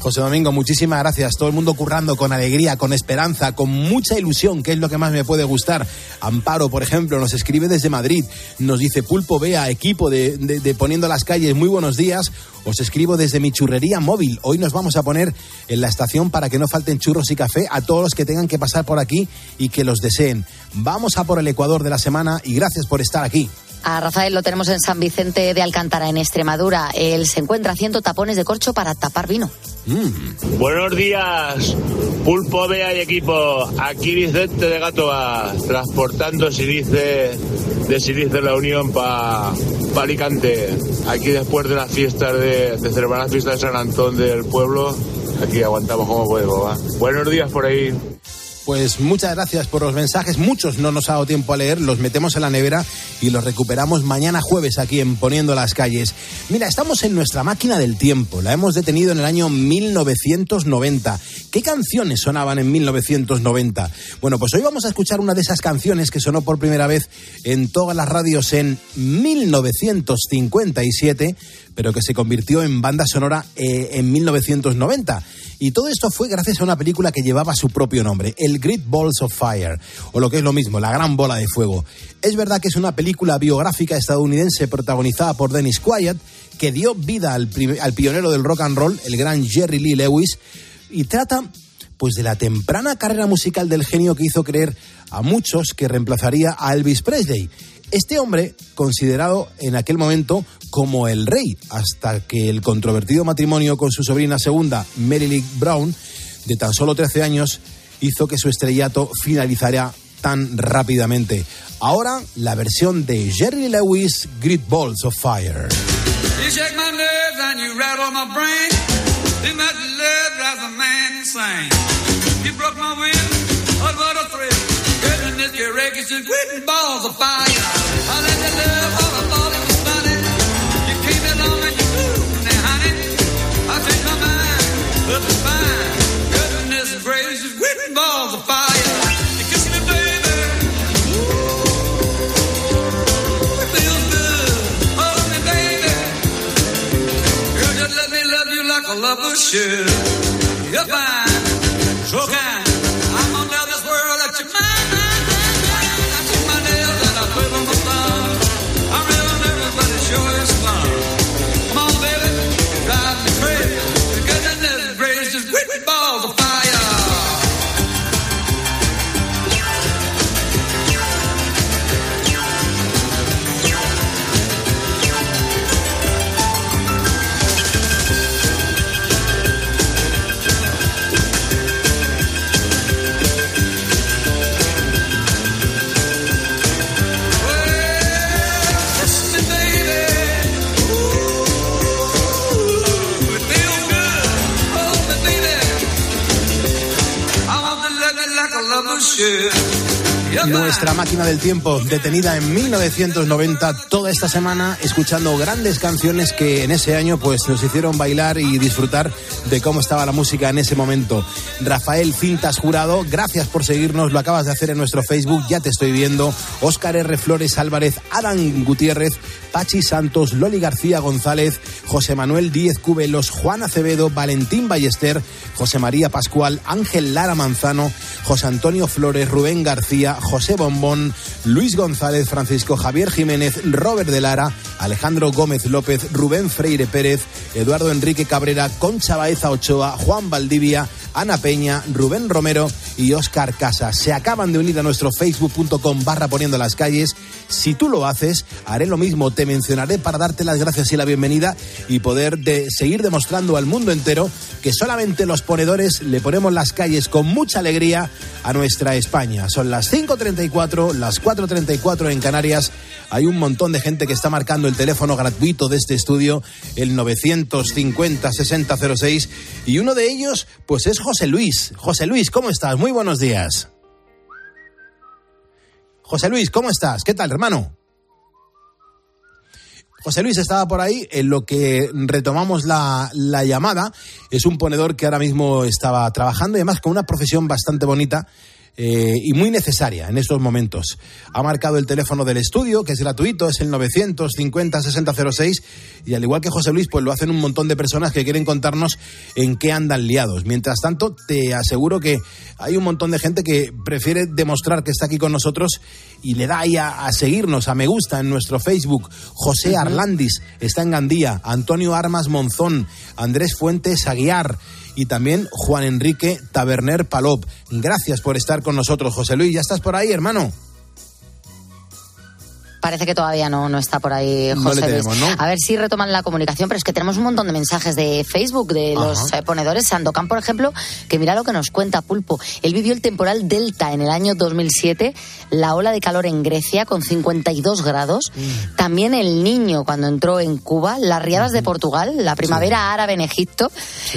José Domingo, muchísimas gracias. Todo el mundo currando con alegría, con esperanza, con mucha ilusión, que es lo que más me puede gustar. Amparo, por ejemplo, nos escribe desde Madrid. Nos dice, Pulpo, vea, equipo de, de, Poniendo las Calles, muy buenos días. Os escribo desde mi churrería móvil. Hoy nos vamos a poner en la estación para que no falten churros y café a todos los que tengan que pasar por aquí y que los deseen. Vamos a por el Ecuador de la semana y gracias por estar aquí. A Rafael lo tenemos en San Vicente de Alcántara, en Extremadura. Él se encuentra haciendo tapones de corcho para tapar vino. Mm. Buenos días, Pulpo Bea y equipo. Aquí Vicente de Gatoa, transportando silice de Silice La Unión para pa Alicante. Aquí después de las fiestas de, de celebrar las fiestas de San Antón del pueblo, aquí aguantamos como podemos. Buenos días por ahí. Pues muchas gracias por los mensajes. Muchos no nos ha dado tiempo a leer, los metemos en la nevera y los recuperamos mañana jueves aquí en Poniendo las Calles. Mira, estamos en nuestra máquina del tiempo. La hemos detenido en el año 1990. ¿Qué canciones sonaban en 1990? Bueno, pues hoy vamos a escuchar una de esas canciones que sonó por primera vez en todas las radios en 1957, pero que se convirtió en banda sonora eh, en 1990. Y todo esto fue gracias a una película que llevaba su propio nombre, El Great Balls of Fire, o lo que es lo mismo, La Gran Bola de Fuego. Es verdad que es una película biográfica estadounidense protagonizada por Dennis Quaid, que dio vida al, al pionero del rock and roll, el gran Jerry Lee Lewis, y trata pues de la temprana carrera musical del genio que hizo creer a muchos que reemplazaría a Elvis Presley. Este hombre, considerado en aquel momento como el rey, hasta que el controvertido matrimonio con su sobrina segunda, Mary Brown, de tan solo 13 años, hizo que su estrellato finalizara tan rápidamente. Ahora, la versión de Jerry Lewis, Great Balls of Fire. Your records and quitting balls of fire. I let you love all I thought it was funny. You came along and you moved now, honey. I changed my mind, but it's fine. Goodness gracious, quitting balls of fire. You kiss me, baby. It feels good. Oh, Hold me, baby. Girl, just let me love you like a lover should. You're fine, so kind. future. Nuestra máquina del tiempo, detenida en 1990, toda esta semana escuchando grandes canciones que en ese año pues nos hicieron bailar y disfrutar de cómo estaba la música en ese momento. Rafael Cintas Jurado, gracias por seguirnos, lo acabas de hacer en nuestro Facebook, ya te estoy viendo. Óscar R. Flores Álvarez, Adán Gutiérrez, Pachi Santos, Loli García González, José Manuel Díez Cubelos, Juan Acevedo, Valentín Ballester, José María Pascual, Ángel Lara Manzano, José Antonio Flores, Rubén García, José Bombón, Luis González, Francisco Javier Jiménez, Robert de Lara, Alejandro Gómez López, Rubén Freire Pérez, Eduardo Enrique Cabrera, Concha Baeza Ochoa, Juan Valdivia, Ana Peña, Rubén Romero y Óscar Casas. Se acaban de unir a nuestro facebook.com barra poniendo las calles. Si tú lo haces, haré lo mismo. Te mencionaré para darte las gracias y la bienvenida y poder de seguir demostrando al mundo entero que solamente los ponedores le ponemos las calles con mucha alegría a nuestra España. Son las 5.34, las 4.34 en Canarias. Hay un montón de gente que está marcando el teléfono gratuito de este estudio, el 950-6006, y uno de ellos, pues es José Luis. José Luis, ¿cómo estás? Muy buenos días. José Luis, ¿cómo estás? ¿Qué tal, hermano? José Luis estaba por ahí, en lo que retomamos la, la, llamada. Es un ponedor que ahora mismo estaba trabajando y además con una profesión bastante bonita eh, y muy necesaria en estos momentos. Ha marcado el teléfono del estudio, que es gratuito, es el 950-6006, y al igual que José Luis, pues lo hacen un montón de personas que quieren contarnos en qué andan liados. Mientras tanto, te aseguro que hay un montón de gente que prefiere demostrar que está aquí con nosotros y le da ahí a, a seguirnos, a me gusta en nuestro Facebook. José Arlandis está en Gandía, Antonio Armas Monzón, Andrés Fuentes Aguiar y también Juan Enrique Taberner Palop. Gracias por estar con nosotros, José Luis. ¿Ya estás por ahí, hermano? Parece que todavía no, no está por ahí José No le tenemos, Luis. ¿no? A ver si retoman la comunicación, pero es que tenemos un montón de mensajes de Facebook de los Ajá. eh, ponedores. Sandokan, por ejemplo, que mira lo que nos cuenta Pulpo. Él vivió el temporal Delta en el año 2007, la ola de calor en Grecia con 52 grados, Mm. también el niño cuando entró en Cuba, las riadas de Portugal, la primavera árabe en Egipto.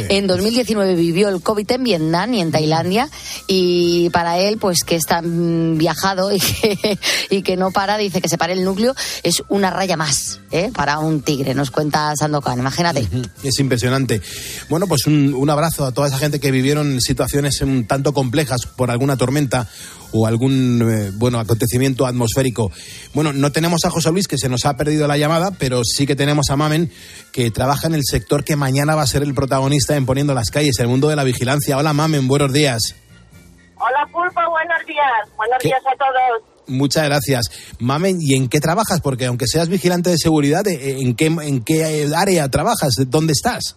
En 2019 vivió el COVID en Vietnam y en Tailandia y para él, pues que está mm, viajado y que, y que no para, dice que se pare el núcleo, es una raya más ¿eh? para un tigre, nos cuenta Sandokan, imagínate. Es impresionante. Bueno, pues un, un abrazo a toda esa gente que vivieron situaciones un tanto complejas por alguna tormenta o algún eh, bueno acontecimiento atmosférico. Bueno, no tenemos a José Luis que se nos ha perdido la llamada, pero sí que tenemos a Mamen que trabaja en el sector que mañana va a ser el protagonista en poniendo las calles, el mundo de la vigilancia. Hola Mamen, buenos días. Hola Pulpo, buenos días. Buenos ¿Qué? días a todos. Muchas gracias. Mamen, ¿y en qué trabajas? Porque aunque seas vigilante de seguridad, eh, ¿en qué, en qué área trabajas? ¿Dónde estás?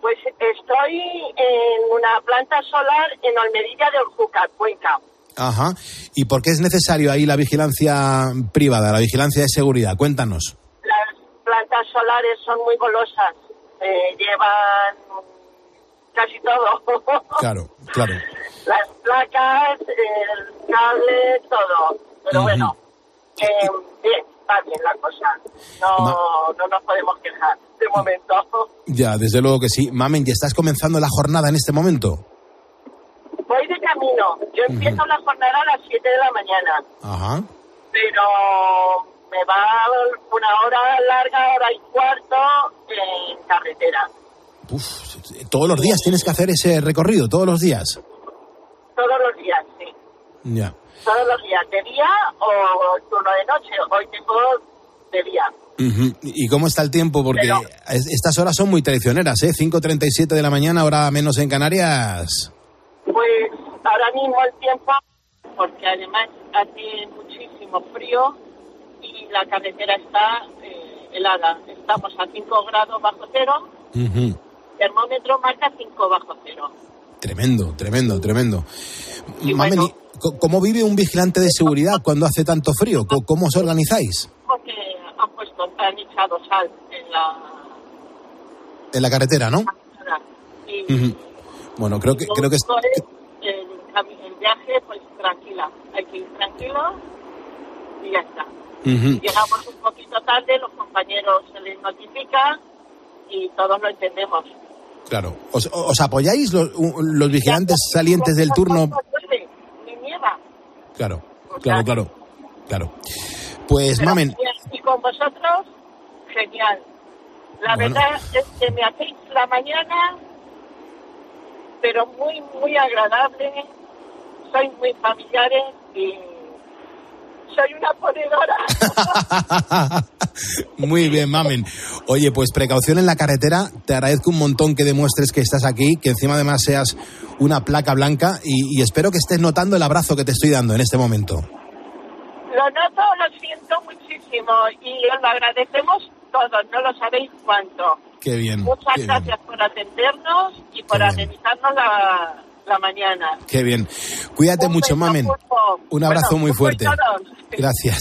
Pues estoy en una planta solar en Olmedilla de Orjuca, Cuenca. Ajá. ¿Y por qué es necesario ahí la vigilancia privada, la vigilancia de seguridad? Cuéntanos. Las plantas solares son muy golosas. eh, llevan casi todo. Claro, claro. Las placas, el cable, todo. Pero bueno, eh, bien, va bien la cosa. No, no nos podemos quejar de momento. Ya, desde luego que sí. Mamen, ¿ya estás comenzando la jornada en este momento? Voy de camino. Yo empiezo la jornada a las 7 de la mañana, Ajá. pero me va una hora larga, hora y cuarto en carretera. Uf, todos los días tienes que hacer ese recorrido, todos los días. Todos los días, sí. Ya. Todos los días, de día o turno de noche. Hoy tengo de día. ¿Y cómo está el tiempo? Porque es- estas horas son muy traicioneras, ¿eh? 5.37 de la mañana, hora menos en Canarias. Pues ahora mismo el tiempo, porque además hace muchísimo frío y la carretera está eh, helada. Estamos a 5 grados bajo cero, termómetro marca 5 bajo cero. Tremendo, tremendo, tremendo. ¿y ¿cómo vive un vigilante de seguridad cuando hace tanto frío? ¿Cómo os organizáis? Porque han puesto, han echado sal en la... En la carretera, ¿no? Y. Bueno, creo que, creo que es- el, viaje, pues tranquila. Hay que ir tranquilo y ya está. Llegamos un poquito tarde, los compañeros se les notifica y todos lo entendemos. Claro. ¿Os, os apoyáis los, los vigilantes salientes del turno? Nieva. Claro, claro, claro. Claro. Pues, Pero Mamen. Y con vosotros, genial. La Bueno. verdad es que me hacéis la mañana, pero muy, muy agradable. Sois muy familiares y soy una ponedora. Muy bien, mamen. Oye, pues precaución en la carretera. Te agradezco un montón que demuestres que estás aquí, que encima además seas una placa blanca y, y espero que estés notando el abrazo que te estoy dando en este momento. Lo noto, lo siento muchísimo y os lo agradecemos todos, no lo sabéis cuánto. Qué bien. Muchas qué bien. gracias por atendernos y por amenizarnos la, la mañana. Qué bien. Cuídate Un mucho, mamen. Pulpo. Un abrazo Bueno, muy fuerte. Gracias.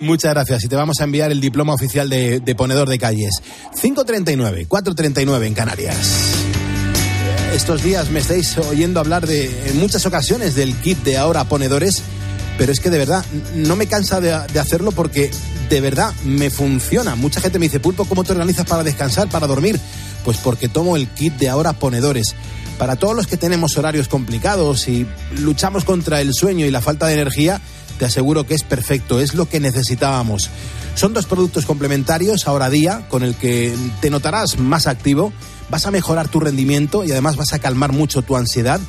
Muchas gracias. Y te vamos a enviar el diploma oficial de, de ponedor de calles. 539, 439 en Canarias. Estos días me estáis oyendo hablar de, en muchas ocasiones del kit de ahora ponedores, pero es que de verdad no me cansa de, de hacerlo porque de verdad me funciona. Mucha gente me dice, Pulpo, ¿cómo te organizas para descansar, para dormir? Pues porque tomo el kit de ahora ponedores. Para todos los que tenemos horarios complicados y luchamos contra el sueño y la falta de energía, te aseguro que es perfecto, es lo que necesitábamos. Son dos productos complementarios ahora día con el que te notarás más activo, vas a mejorar tu rendimiento y además vas a calmar mucho tu ansiedad.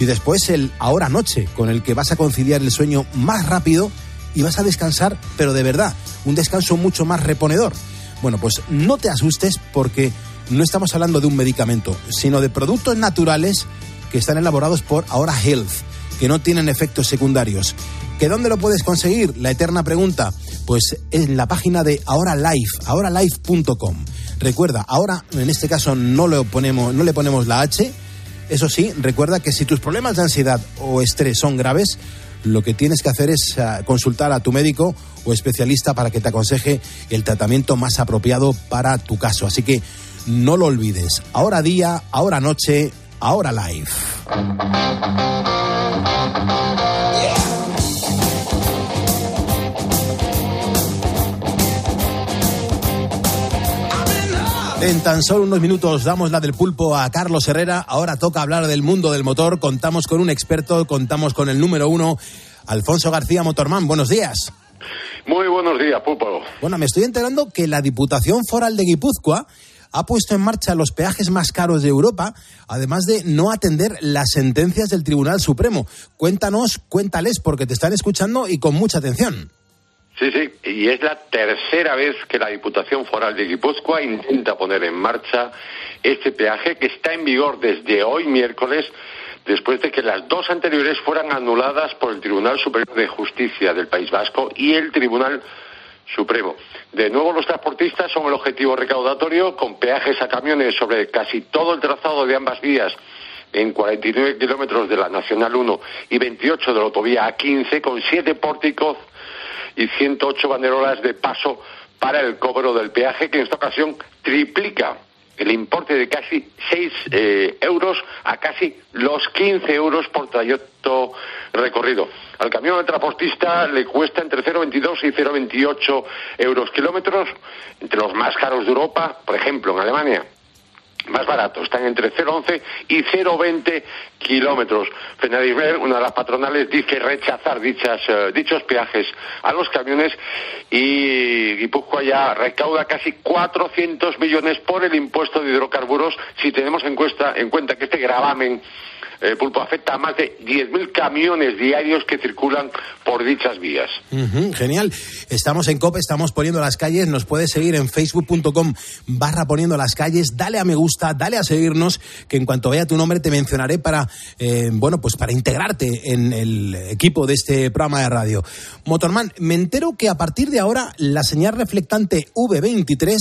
Y después el ahora noche con el que vas a conciliar el sueño más rápido y vas a descansar, pero de verdad, un descanso mucho más reponedor. Bueno, pues no te asustes porque no estamos hablando de un medicamento, sino de productos naturales que están elaborados por Ahora Health, que no tienen efectos secundarios. ¿Que dónde lo puedes conseguir? La eterna pregunta. Pues en la página de Ahora Life, ahoralife.com. Recuerda, ahora en este caso no le ponemos, no le ponemos la H. Eso sí, recuerda que si tus problemas de ansiedad o estrés son graves, lo que tienes que hacer es eh, consultar a tu médico o especialista para que te aconseje el tratamiento más apropiado para tu caso. Así que no lo olvides. Ahora día, ahora noche, ahora live. En tan solo unos minutos damos la del pulpo a Carlos Herrera. Ahora toca hablar del mundo del motor. Contamos con un experto, contamos con el número uno, Alfonso García Motorman. Buenos días. Muy buenos días, Pulpo. Bueno, me estoy enterando que la Diputación Foral de Guipúzcoa ha puesto en marcha los peajes más caros de Europa, además de no atender las sentencias del Tribunal Supremo. Cuéntanos, cuéntales, porque te están escuchando y con mucha atención. Sí, sí, y es la tercera vez que la Diputación Foral de Guipúzcoa intenta poner en marcha este peaje que está en vigor desde hoy miércoles, después de que las dos anteriores fueran anuladas por el Tribunal Superior de Justicia del País Vasco y el Tribunal Supremo. De nuevo, los transportistas son el objetivo recaudatorio, con peajes a camiones sobre casi todo el trazado de ambas vías en 49 kilómetros de la Nacional 1 y 28 de la autovía A15, con siete pórticos y 108 banderolas de paso para el cobro del peaje, que en esta ocasión triplica el importe de casi 6 eh, euros a casi los 15 euros por trayecto recorrido. Al camión del transportista le cuesta entre 0,22 y 0,28 euros kilómetros, entre los más caros de Europa, por ejemplo, en Alemania más barato, están entre 0,11 y 0,20 kilómetros. Fenadisberg, una de las patronales, dice rechazar dichas, eh, dichos peajes a los camiones y Guipúzcoa ya recauda casi 400 millones por el impuesto de hidrocarburos si tenemos en, cuesta, en cuenta que este gravamen eh, pulpo afecta a más de 10.000 camiones diarios que circulan por dichas vías. Genial. Estamos en COPE, estamos poniendo las calles. Nos puedes seguir en facebook.com barra poniendo las calles. Dale a me gusta, dale a seguirnos, que en cuanto vea tu nombre te mencionaré para, eh, bueno, pues para integrarte en el equipo de este programa de radio. Motorman, me entero que a partir de ahora la señal reflectante V23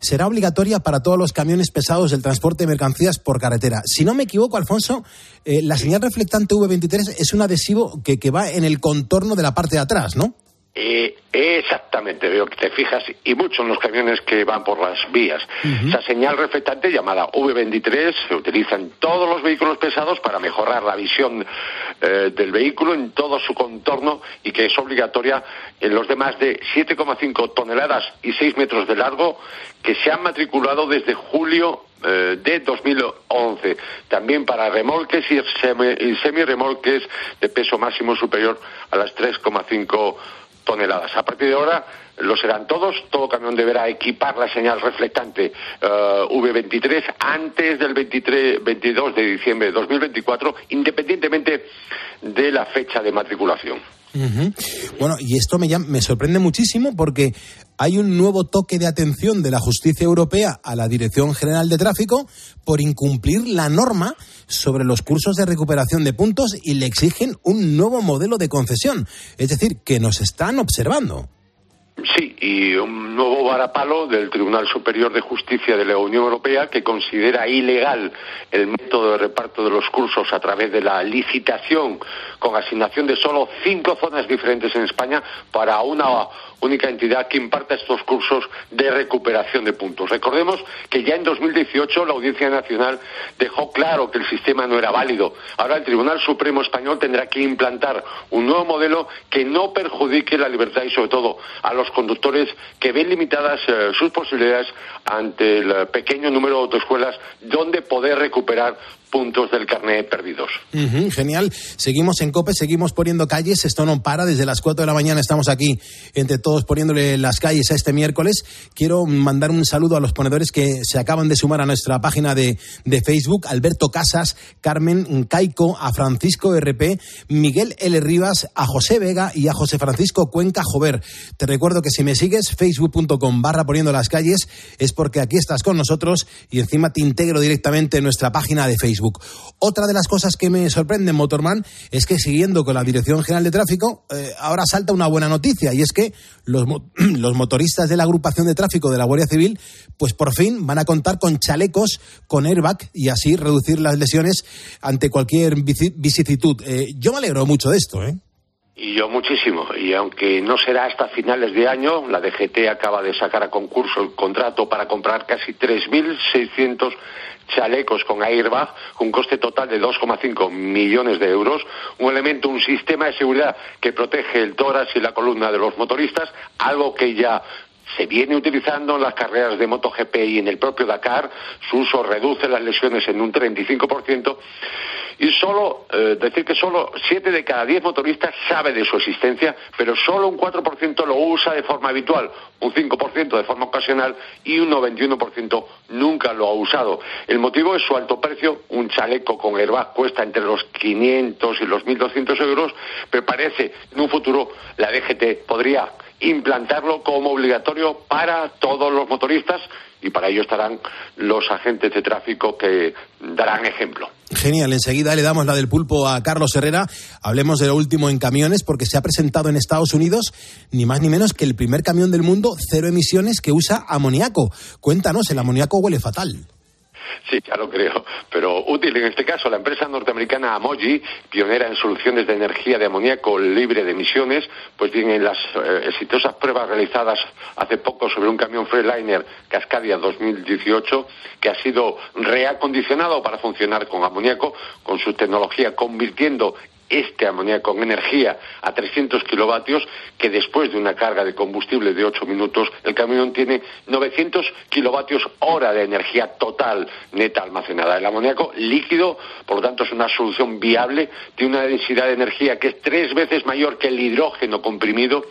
será obligatoria para todos los camiones pesados del transporte de mercancías por carretera. Si no me equivoco, Alfonso, eh, la señal reflectante V23 es un adhesivo que, que va en el contorno de la parte de atrás, ¿no? Eh, exactamente, veo que te fijas, y mucho en los camiones que van por las vías. Esa señal reflectante llamada V23 se utiliza en todos los vehículos pesados para mejorar la visión eh, del vehículo en todo su contorno y que es obligatoria en los de más de 7,5 toneladas y 6 metros de largo que se han matriculado desde julio eh, de 2011. También para remolques y, semi- y semirremolques de peso máximo superior a las 3,5 toneladas. A partir de ahora lo serán todos. Todo camión deberá equipar la señal reflectante eh, V23 antes del 23, 22 de diciembre de 2024, independientemente de la fecha de matriculación. Bueno, y esto me, me sorprende muchísimo porque hay un nuevo toque de atención de la justicia europea a la Dirección General de Tráfico por incumplir la norma sobre los cursos de recuperación de puntos y le exigen un nuevo modelo de concesión. Es decir, que nos están observando. Sí, y un nuevo varapalo del Tribunal Superior de Justicia de la Unión Europea que considera ilegal el método de reparto de los cursos a través de la licitación con asignación de solo cinco zonas diferentes en España para una única entidad que imparta estos cursos de recuperación de puntos. Recordemos que ya en 2018 la Audiencia Nacional dejó claro que el sistema no era válido. Ahora el Tribunal Supremo Español tendrá que implantar un nuevo modelo que no perjudique la libertad y sobre todo a los conductores que ven limitadas eh, sus posibilidades ante el pequeño número de autoescuelas donde poder recuperar puntos del carnet perdidos. Ujú, genial. Seguimos en COPE, seguimos poniendo calles. Esto no para. Desde las 4 de la mañana estamos aquí entre todos poniéndole las calles a este miércoles. Quiero mandar un saludo a los ponedores que se acaban de sumar a nuestra página de, de Facebook. Alberto Casas, Carmen Caico, a Francisco RP, Miguel L. Rivas, a José Vega y a José Francisco Cuenca Jover. Te recuerdo que si me sigues, facebook.com barra poniendo las calles, es porque aquí estás con nosotros y encima te integro directamente en nuestra página de Facebook. Otra de las cosas que me sorprende, Motorman, es que siguiendo con la Dirección General de Tráfico, eh, ahora salta una buena noticia y es que los, mo- los motoristas de la agrupación de tráfico de la Guardia Civil, pues por fin van a contar con chalecos con airbag y así reducir las lesiones ante cualquier vici- vicisitud. Eh, yo me alegro mucho de esto, ¿eh? Y yo muchísimo. Y aunque no será hasta finales de año, la DGT acaba de sacar a concurso el contrato para comprar casi 3.600 chalecos con airbag, un coste total de 2,5 millones de euros. Un elemento, un sistema de seguridad que protege el tórax y la columna de los motoristas, algo que ya se viene utilizando en las carreras de MotoGP y en el propio Dakar. Su uso reduce las lesiones en un 35%. Y solo, eh, decir que solo 7 de cada 10 motoristas sabe de su existencia, pero solo un 4% lo usa de forma habitual, un 5% de forma ocasional y un 91% nunca lo ha usado. El motivo es su alto precio. Un chaleco con airbag cuesta entre los 500 y los 1.200 euros, pero parece en un futuro la DGT podría implantarlo como obligatorio para todos los motoristas y para ello estarán los agentes de tráfico que darán ejemplo. Genial, enseguida le damos la del pulpo a Carlos Herrera. Hablemos de lo último en camiones, porque se ha presentado en Estados Unidos ni más ni menos que el primer camión del mundo cero emisiones que usa amoníaco. Cuéntanos, el amoníaco huele fatal. Sí, ya lo creo, pero útil en este caso. La empresa norteamericana Amoji, pionera en soluciones de energía de amoníaco libre de emisiones, pues bien, en las eh, exitosas pruebas realizadas hace poco sobre un camión Freeliner Cascadia 2018, que ha sido reacondicionado para funcionar con amoníaco, con su tecnología convirtiendo este amoníaco en energía a 300 kilovatios, que después de una carga de combustible de 8 minutos, el camión tiene 900 kilovatios hora de energía total neta almacenada. El amoníaco líquido, por lo tanto, es una solución viable, tiene una densidad de energía que es tres veces mayor que el hidrógeno comprimido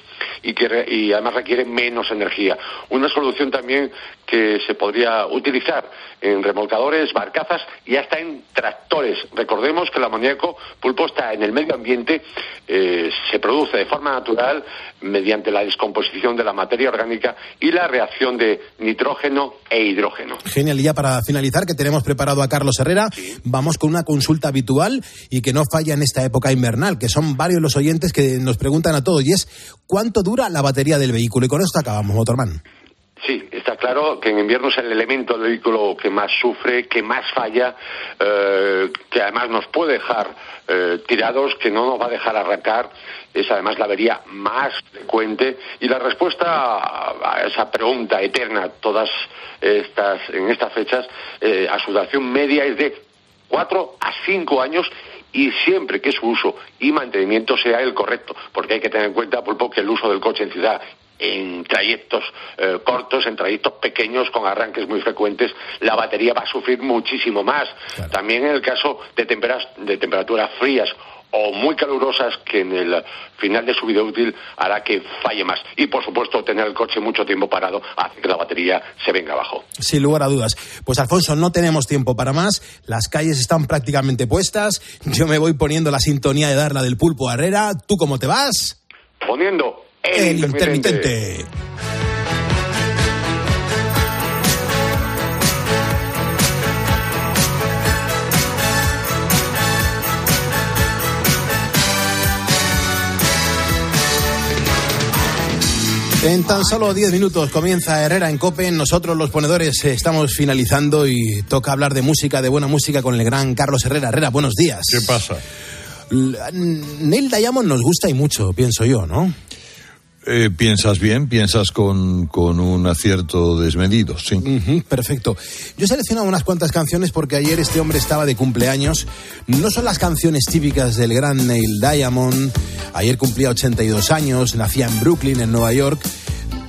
y que y además requiere menos energía. Una solución también que se podría utilizar en remolcadores, barcazas y hasta en tractores. Recordemos que el amoníaco pulpo está el medio ambiente, eh, se produce de forma natural mediante la descomposición de la materia orgánica y la reacción de nitrógeno e hidrógeno. Genial, y ya para finalizar, que tenemos preparado a Carlos Herrera, vamos con una consulta habitual y que no falla en esta época invernal, que son varios los oyentes que nos preguntan a todos, y es ¿cuánto dura la batería del vehículo? Y con esto acabamos, Motorman. Sí, está claro que en invierno es el elemento del vehículo que más sufre, que más falla, eh, que además nos puede dejar eh, tirados, que no nos va a dejar arrancar. Es además la avería más frecuente. Y la respuesta a, esa pregunta eterna, todas estas, en estas fechas, eh, a su duración media es de cuatro a cinco años y siempre que su uso y mantenimiento sea el correcto, porque hay que tener en cuenta, Pulpo, que el uso del coche en ciudad en trayectos eh, cortos, en trayectos pequeños, con arranques muy frecuentes, la batería va a sufrir muchísimo más. También en el caso de, temperas- de temperaturas frías o muy calurosas que en el final de su vida útil hará que falle más. Y por supuesto, tener el coche mucho tiempo parado hace que la batería se venga abajo. Sin lugar a dudas. Pues Alfonso, no tenemos tiempo para más. Las calles están prácticamente puestas. Yo me voy poniendo la sintonía de Darla del Pulpo Herrera. ¿Tú cómo te vas? Poniendo el, intermitente. En tan solo 10 minutos comienza Herrera en Cope. Nosotros los ponedores estamos finalizando y toca hablar de música, de buena música con el gran Carlos Herrera. Herrera, buenos días. ¿Qué pasa? L- Neil Diamond nos gusta y mucho, pienso yo, ¿no? Eh, piensas bien, piensas con, con un acierto desmedido, sí. Perfecto. Yo he seleccionado unas cuantas canciones porque ayer este hombre estaba de cumpleaños. No son las canciones típicas del gran Neil Diamond. Ayer cumplía 82 años, nacía en Brooklyn, en Nueva York.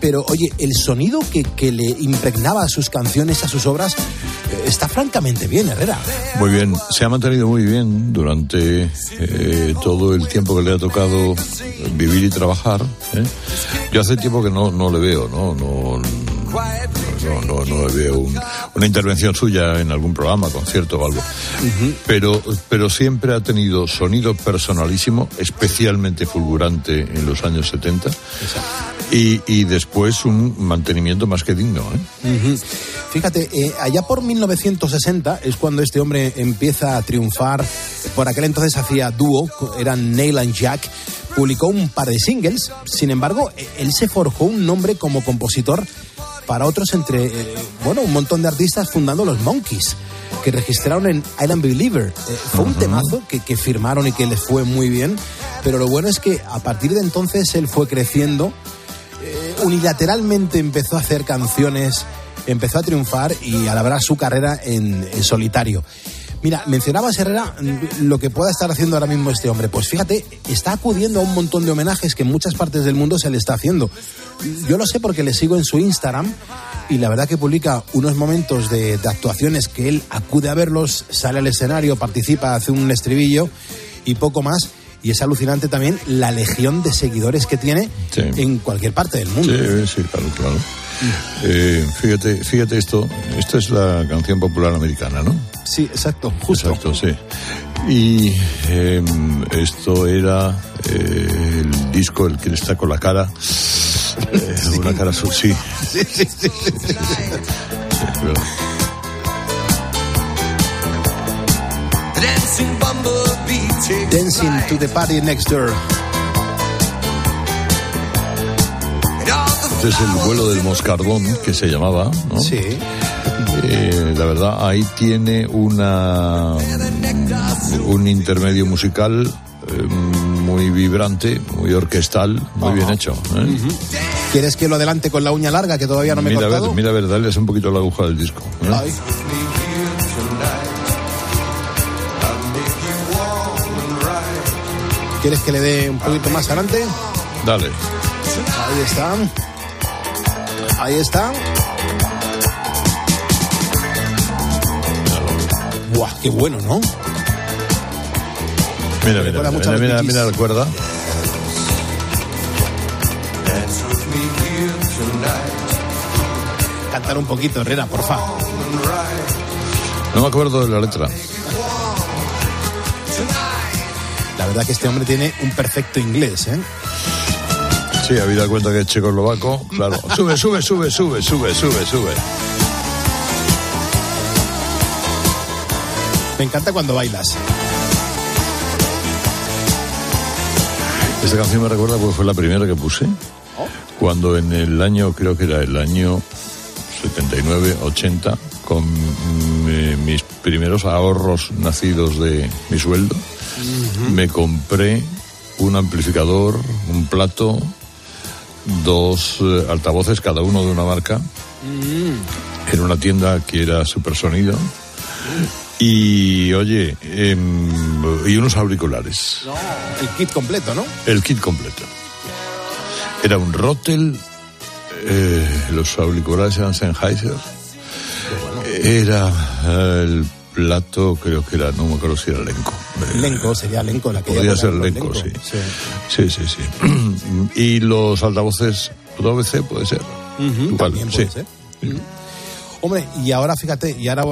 Pero oye, el sonido que, que le impregnaba a sus canciones, a sus obras, eh, está francamente bien, Herrera. Muy bien, se ha mantenido muy bien durante eh, todo el tiempo que le ha tocado vivir y trabajar. ¿eh? Yo hace tiempo que no, no le veo, ¿no? No, no, no, no veo un- una intervención suya en algún programa, concierto o algo. Pero, pero siempre ha tenido sonido personalísimo, especialmente fulgurante en los años 70. Y, y después un mantenimiento más que digno. ¿eh? Ujú. Fíjate, eh, allá por 1960 es cuando este hombre empieza a triunfar. Por aquel entonces hacía dúo, eran Neil and Jack. Publicó un par de singles. Sin embargo, eh, él se forjó un nombre como compositor para otros entre, eh, bueno, un montón de artistas fundando los Monkeys, que registraron en Island Believer. Eh, fue un temazo que, que firmaron y que les fue muy bien. Pero lo bueno es que a partir de entonces él fue creciendo eh, unilateralmente empezó a hacer canciones, empezó a triunfar y a labrar su carrera en, en solitario. Mira, mencionabas Herrera lo que pueda estar haciendo ahora mismo este hombre. Pues fíjate, está acudiendo a un montón de homenajes que en muchas partes del mundo se le está haciendo. Yo lo sé porque le sigo en su Instagram y la verdad que publica unos momentos de, de actuaciones que él acude a verlos, sale al escenario, participa, hace un estribillo y poco más. Y es alucinante también la legión de seguidores que tiene Sí. en cualquier parte del mundo. Sí, sí, claro, claro. Eh, fíjate, fíjate esto, esta es la canción popular americana, ¿no? Sí, exacto, justo. Exacto, sí. Y eh, esto era eh, el disco, el que está con la cara, eh, una cara su- sí. Sí, sí, sí. claro. Dancing to the party next door. Este es el vuelo del moscardón, que se llamaba, ¿no? Sí. Eh, la verdad, ahí tiene una un intermedio musical eh, muy vibrante, muy orquestal, muy bien hecho. ¿eh? ¿Quieres que lo adelante con la uña larga que todavía no me he mira, a ver, cortado? mira, a ver, dale un poquito la aguja del disco. ¿eh? Ay. ¿Quieres que le dé un poquito más adelante? Dale. Ahí está. Ahí está. Buah, qué bueno, ¿no? Mira, mira, mira, mira, mira la cuerda. Cantar un poquito, Herrera, porfa. No me acuerdo de la letra. La verdad que este hombre tiene un perfecto inglés, ¿eh? Sí, habida cuenta que es checoslovaco, claro. Sube, sube, sube, sube, sube, sube, sube. Me encanta cuando bailas. Esta canción me recuerda porque fue la primera que puse. Cuando en el año, creo que era el año 79, 80, con mm, mis primeros ahorros nacidos de mi sueldo, me compré un amplificador, un plato, dos eh, altavoces, cada uno de una marca, en una tienda que era Supersonido. Y oye, em, y unos auriculares. El kit completo, ¿no? El kit completo. Era un Rotel, eh, los auriculares eran Sennheiser. Era eh, el plato, creo que era, no me acuerdo si era Lenco. Lenco, sería Lenco la que Podría ser Lenco, Lenco, sí. Sí, sí, sí. y los altavoces JVC puede ser. Igual, también puede sí. ser. Hombre, y ahora fíjate, y ahora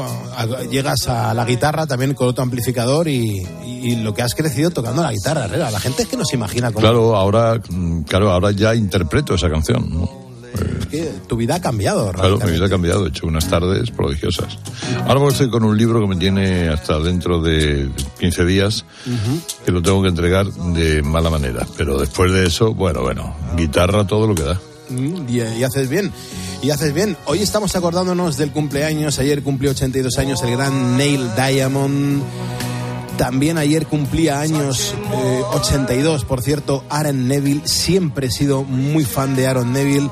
llegas a la guitarra también con otro amplificador y, y lo que has crecido tocando la guitarra. La gente es que no se imagina cómo Claro, ahora, mm, claro, ahora ya interpreto esa canción. ¿no? es que tu vida ha cambiado. Claro, mi vida ha cambiado, he hecho unas tardes prodigiosas. Ahora estoy con un libro que me tiene hasta dentro de 15 días, que lo tengo que entregar de mala manera. Pero después de eso, bueno, bueno, guitarra, todo lo que da. Mm, Y, y haces bien. Y haces bien. Hoy estamos acordándonos del cumpleaños. Ayer cumplió 82 años el gran Neil Diamond. También ayer cumplía años eh, 82, por cierto, Aaron Neville. Siempre he sido muy fan de Aaron Neville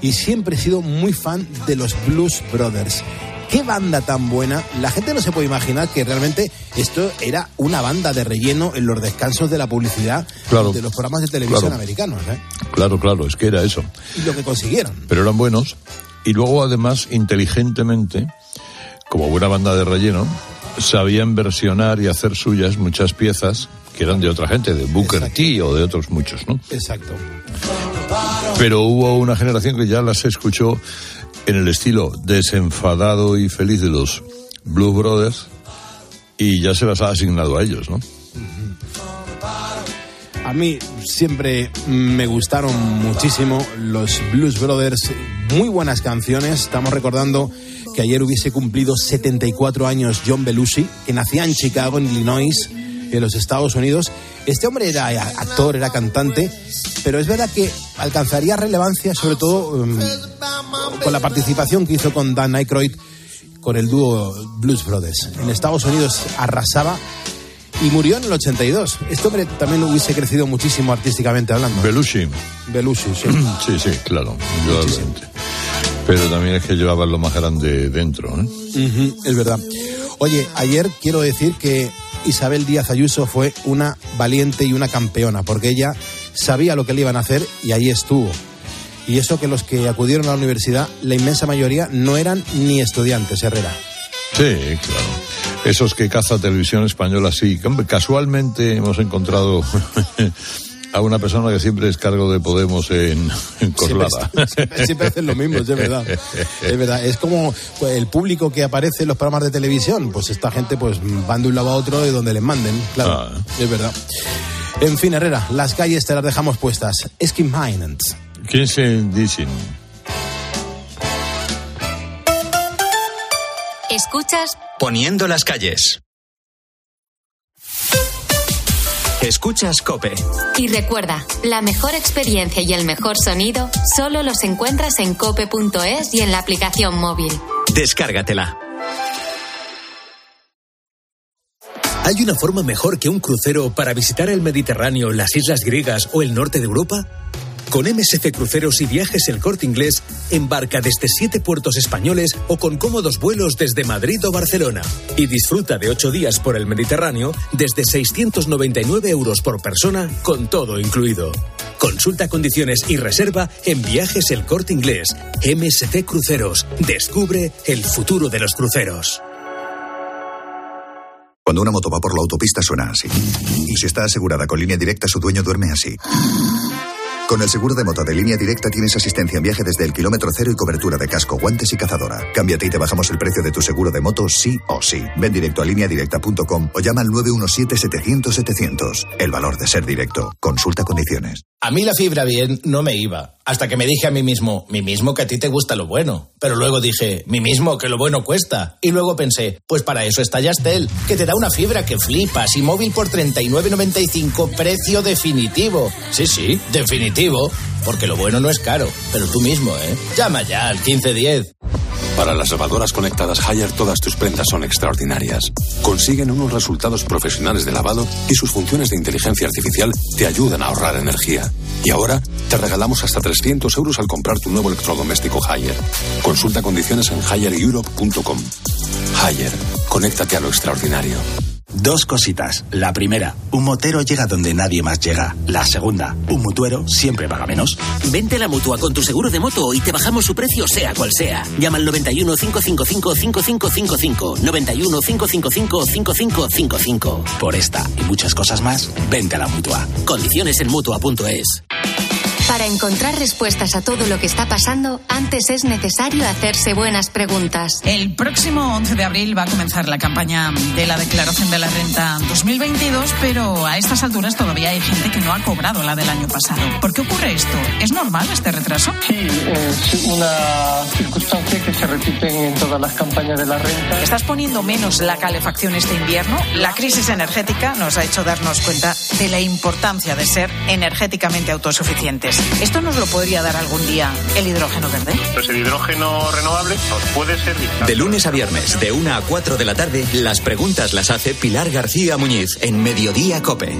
y siempre he sido muy fan de los Blues Brothers. Qué banda tan buena. La gente no se puede imaginar que realmente esto era una banda de relleno en los descansos de la publicidad Claro. de los programas de televisión Claro. americanos. ¿eh? Claro, claro, es que era eso. Y lo que consiguieron. Pero eran buenos. Y luego, además, inteligentemente, como buena banda de relleno, sabían versionar y hacer suyas muchas piezas que eran de otra gente, de Booker T o de otros muchos, ¿no? Exacto. Pero hubo una generación que ya las escuchó en el estilo desenfadado y feliz de los Blues Brothers y ya se las ha asignado a ellos, ¿no? A mí siempre me gustaron muchísimo los Blues Brothers, muy buenas canciones. Estamos recordando que ayer hubiese cumplido 74 años John Belushi, que nacía en Chicago, en Illinois, en los Estados Unidos. Este hombre era actor, era cantante, pero es verdad que alcanzaría relevancia sobre todo um, con la participación que hizo con Dan Aykroyd con el dúo Blues Brothers. En Estados Unidos arrasaba y murió en el 82. Este hombre también hubiese crecido muchísimo artísticamente hablando. Belushi. Belushi, sí. Sí, sí, claro. Pero también es que llevaban lo más grande dentro, ¿eh? Ujú, es verdad. Oye, ayer quiero decir que Isabel Díaz Ayuso fue una valiente y una campeona, porque ella sabía lo que le iban a hacer y ahí estuvo. Y eso que los que acudieron a la universidad, la inmensa mayoría no eran ni estudiantes, Herrera. Sí, claro. Esos que caza televisión española, sí. Casualmente hemos encontrado a una persona que siempre es cargo de Podemos en, en Coslada. Siempre, siempre- siempre hacen lo mismo, es verdad. Es verdad. Es como pues, el público que aparece en los programas de televisión. Pues esta gente pues van de un lado a otro de donde les manden. Claro, Ah. es verdad. En fin, Herrera, las calles te las dejamos puestas. Skin Minant. ¿Quién se dicen? Escuchas Poniendo las calles. Escuchas Cope. y recuerda, la mejor experiencia y el mejor sonido solo los encuentras en cope.es y en la aplicación móvil. Descárgatela. ¿Hay una forma mejor que un crucero para visitar el Mediterráneo, las islas griegas o el norte de Europa? Con MSC Cruceros y Viajes El Corte Inglés, embarca desde siete puertos españoles o con cómodos vuelos desde Madrid o Barcelona. Y disfruta de ocho días por el Mediterráneo desde 699 euros por persona, con todo incluido. Consulta condiciones y reserva en Viajes El Corte Inglés. MSC Cruceros. Descubre el futuro de los cruceros. Cuando una moto va por la autopista suena así. Y si está asegurada con línea directa, su dueño duerme así. Con el seguro de moto de línea directa tienes asistencia en viaje desde el kilómetro cero y cobertura de casco, guantes y cazadora. Cámbiate y te bajamos el precio de tu seguro de moto sí o sí. Ven directo a lineadirecta.com o llama al 917-700-700. El valor de ser directo. Consulta condiciones. A mí la fibra bien no me iba, hasta que me dije a mí mismo, mí mismo que a ti te gusta lo bueno. Pero luego dije, mí mismo que lo bueno cuesta. Y luego pensé, pues para eso está Yastel, que te da una fibra que flipas y móvil por 39.95, precio definitivo. Sí, sí, definitivo, porque lo bueno no es caro, pero tú mismo, ¿eh? Llama ya al 1510. Para las lavadoras conectadas Haier todas tus prendas son extraordinarias. Consiguen unos resultados profesionales de lavado y sus funciones de inteligencia artificial te ayudan a ahorrar energía. Y ahora te regalamos hasta 300 euros al comprar tu nuevo electrodoméstico Haier. Consulta condiciones en highereurope.com. Haier, conéctate a lo extraordinario. Dos cositas. La primera, un motero llega donde nadie más llega. La segunda, un mutuero siempre paga menos. Vente a la mutua con tu seguro de moto y te bajamos su precio sea cual sea. Llama al 91 555 5555. 91 555 5555. Por esta y muchas cosas más, vente a la mutua. Condiciones en mutua.es. Para encontrar respuestas a todo lo que está pasando, antes es necesario hacerse buenas preguntas. El próximo 11 de abril va a comenzar la campaña de la declaración de la renta 2022, pero a estas alturas todavía hay gente que no ha cobrado la del año pasado. ¿Por qué ocurre esto? ¿Es normal este retraso? Sí, es una circunstancia que se repite en todas las campañas de la renta. ¿Estás poniendo menos la calefacción este invierno? La crisis energética nos ha hecho darnos cuenta de la importancia de ser energéticamente autosuficientes. ¿Esto nos lo podría dar algún día el hidrógeno verde? Pues el hidrógeno renovable nos puede servir. De lunes a viernes, de 1 a 4 de la tarde, las preguntas las hace Pilar García Muñiz en Mediodía Cope.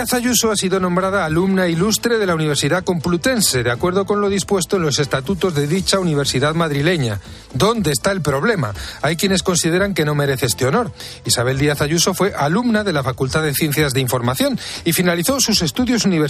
Díaz Ayuso ha sido nombrada alumna ilustre de la Universidad Complutense, de acuerdo con lo dispuesto en los estatutos de dicha universidad madrileña. ¿Dónde está el problema? Hay quienes consideran que no merece este honor. Isabel Díaz Ayuso fue alumna de la Facultad de Ciencias de Información y finalizó sus estudios universitarios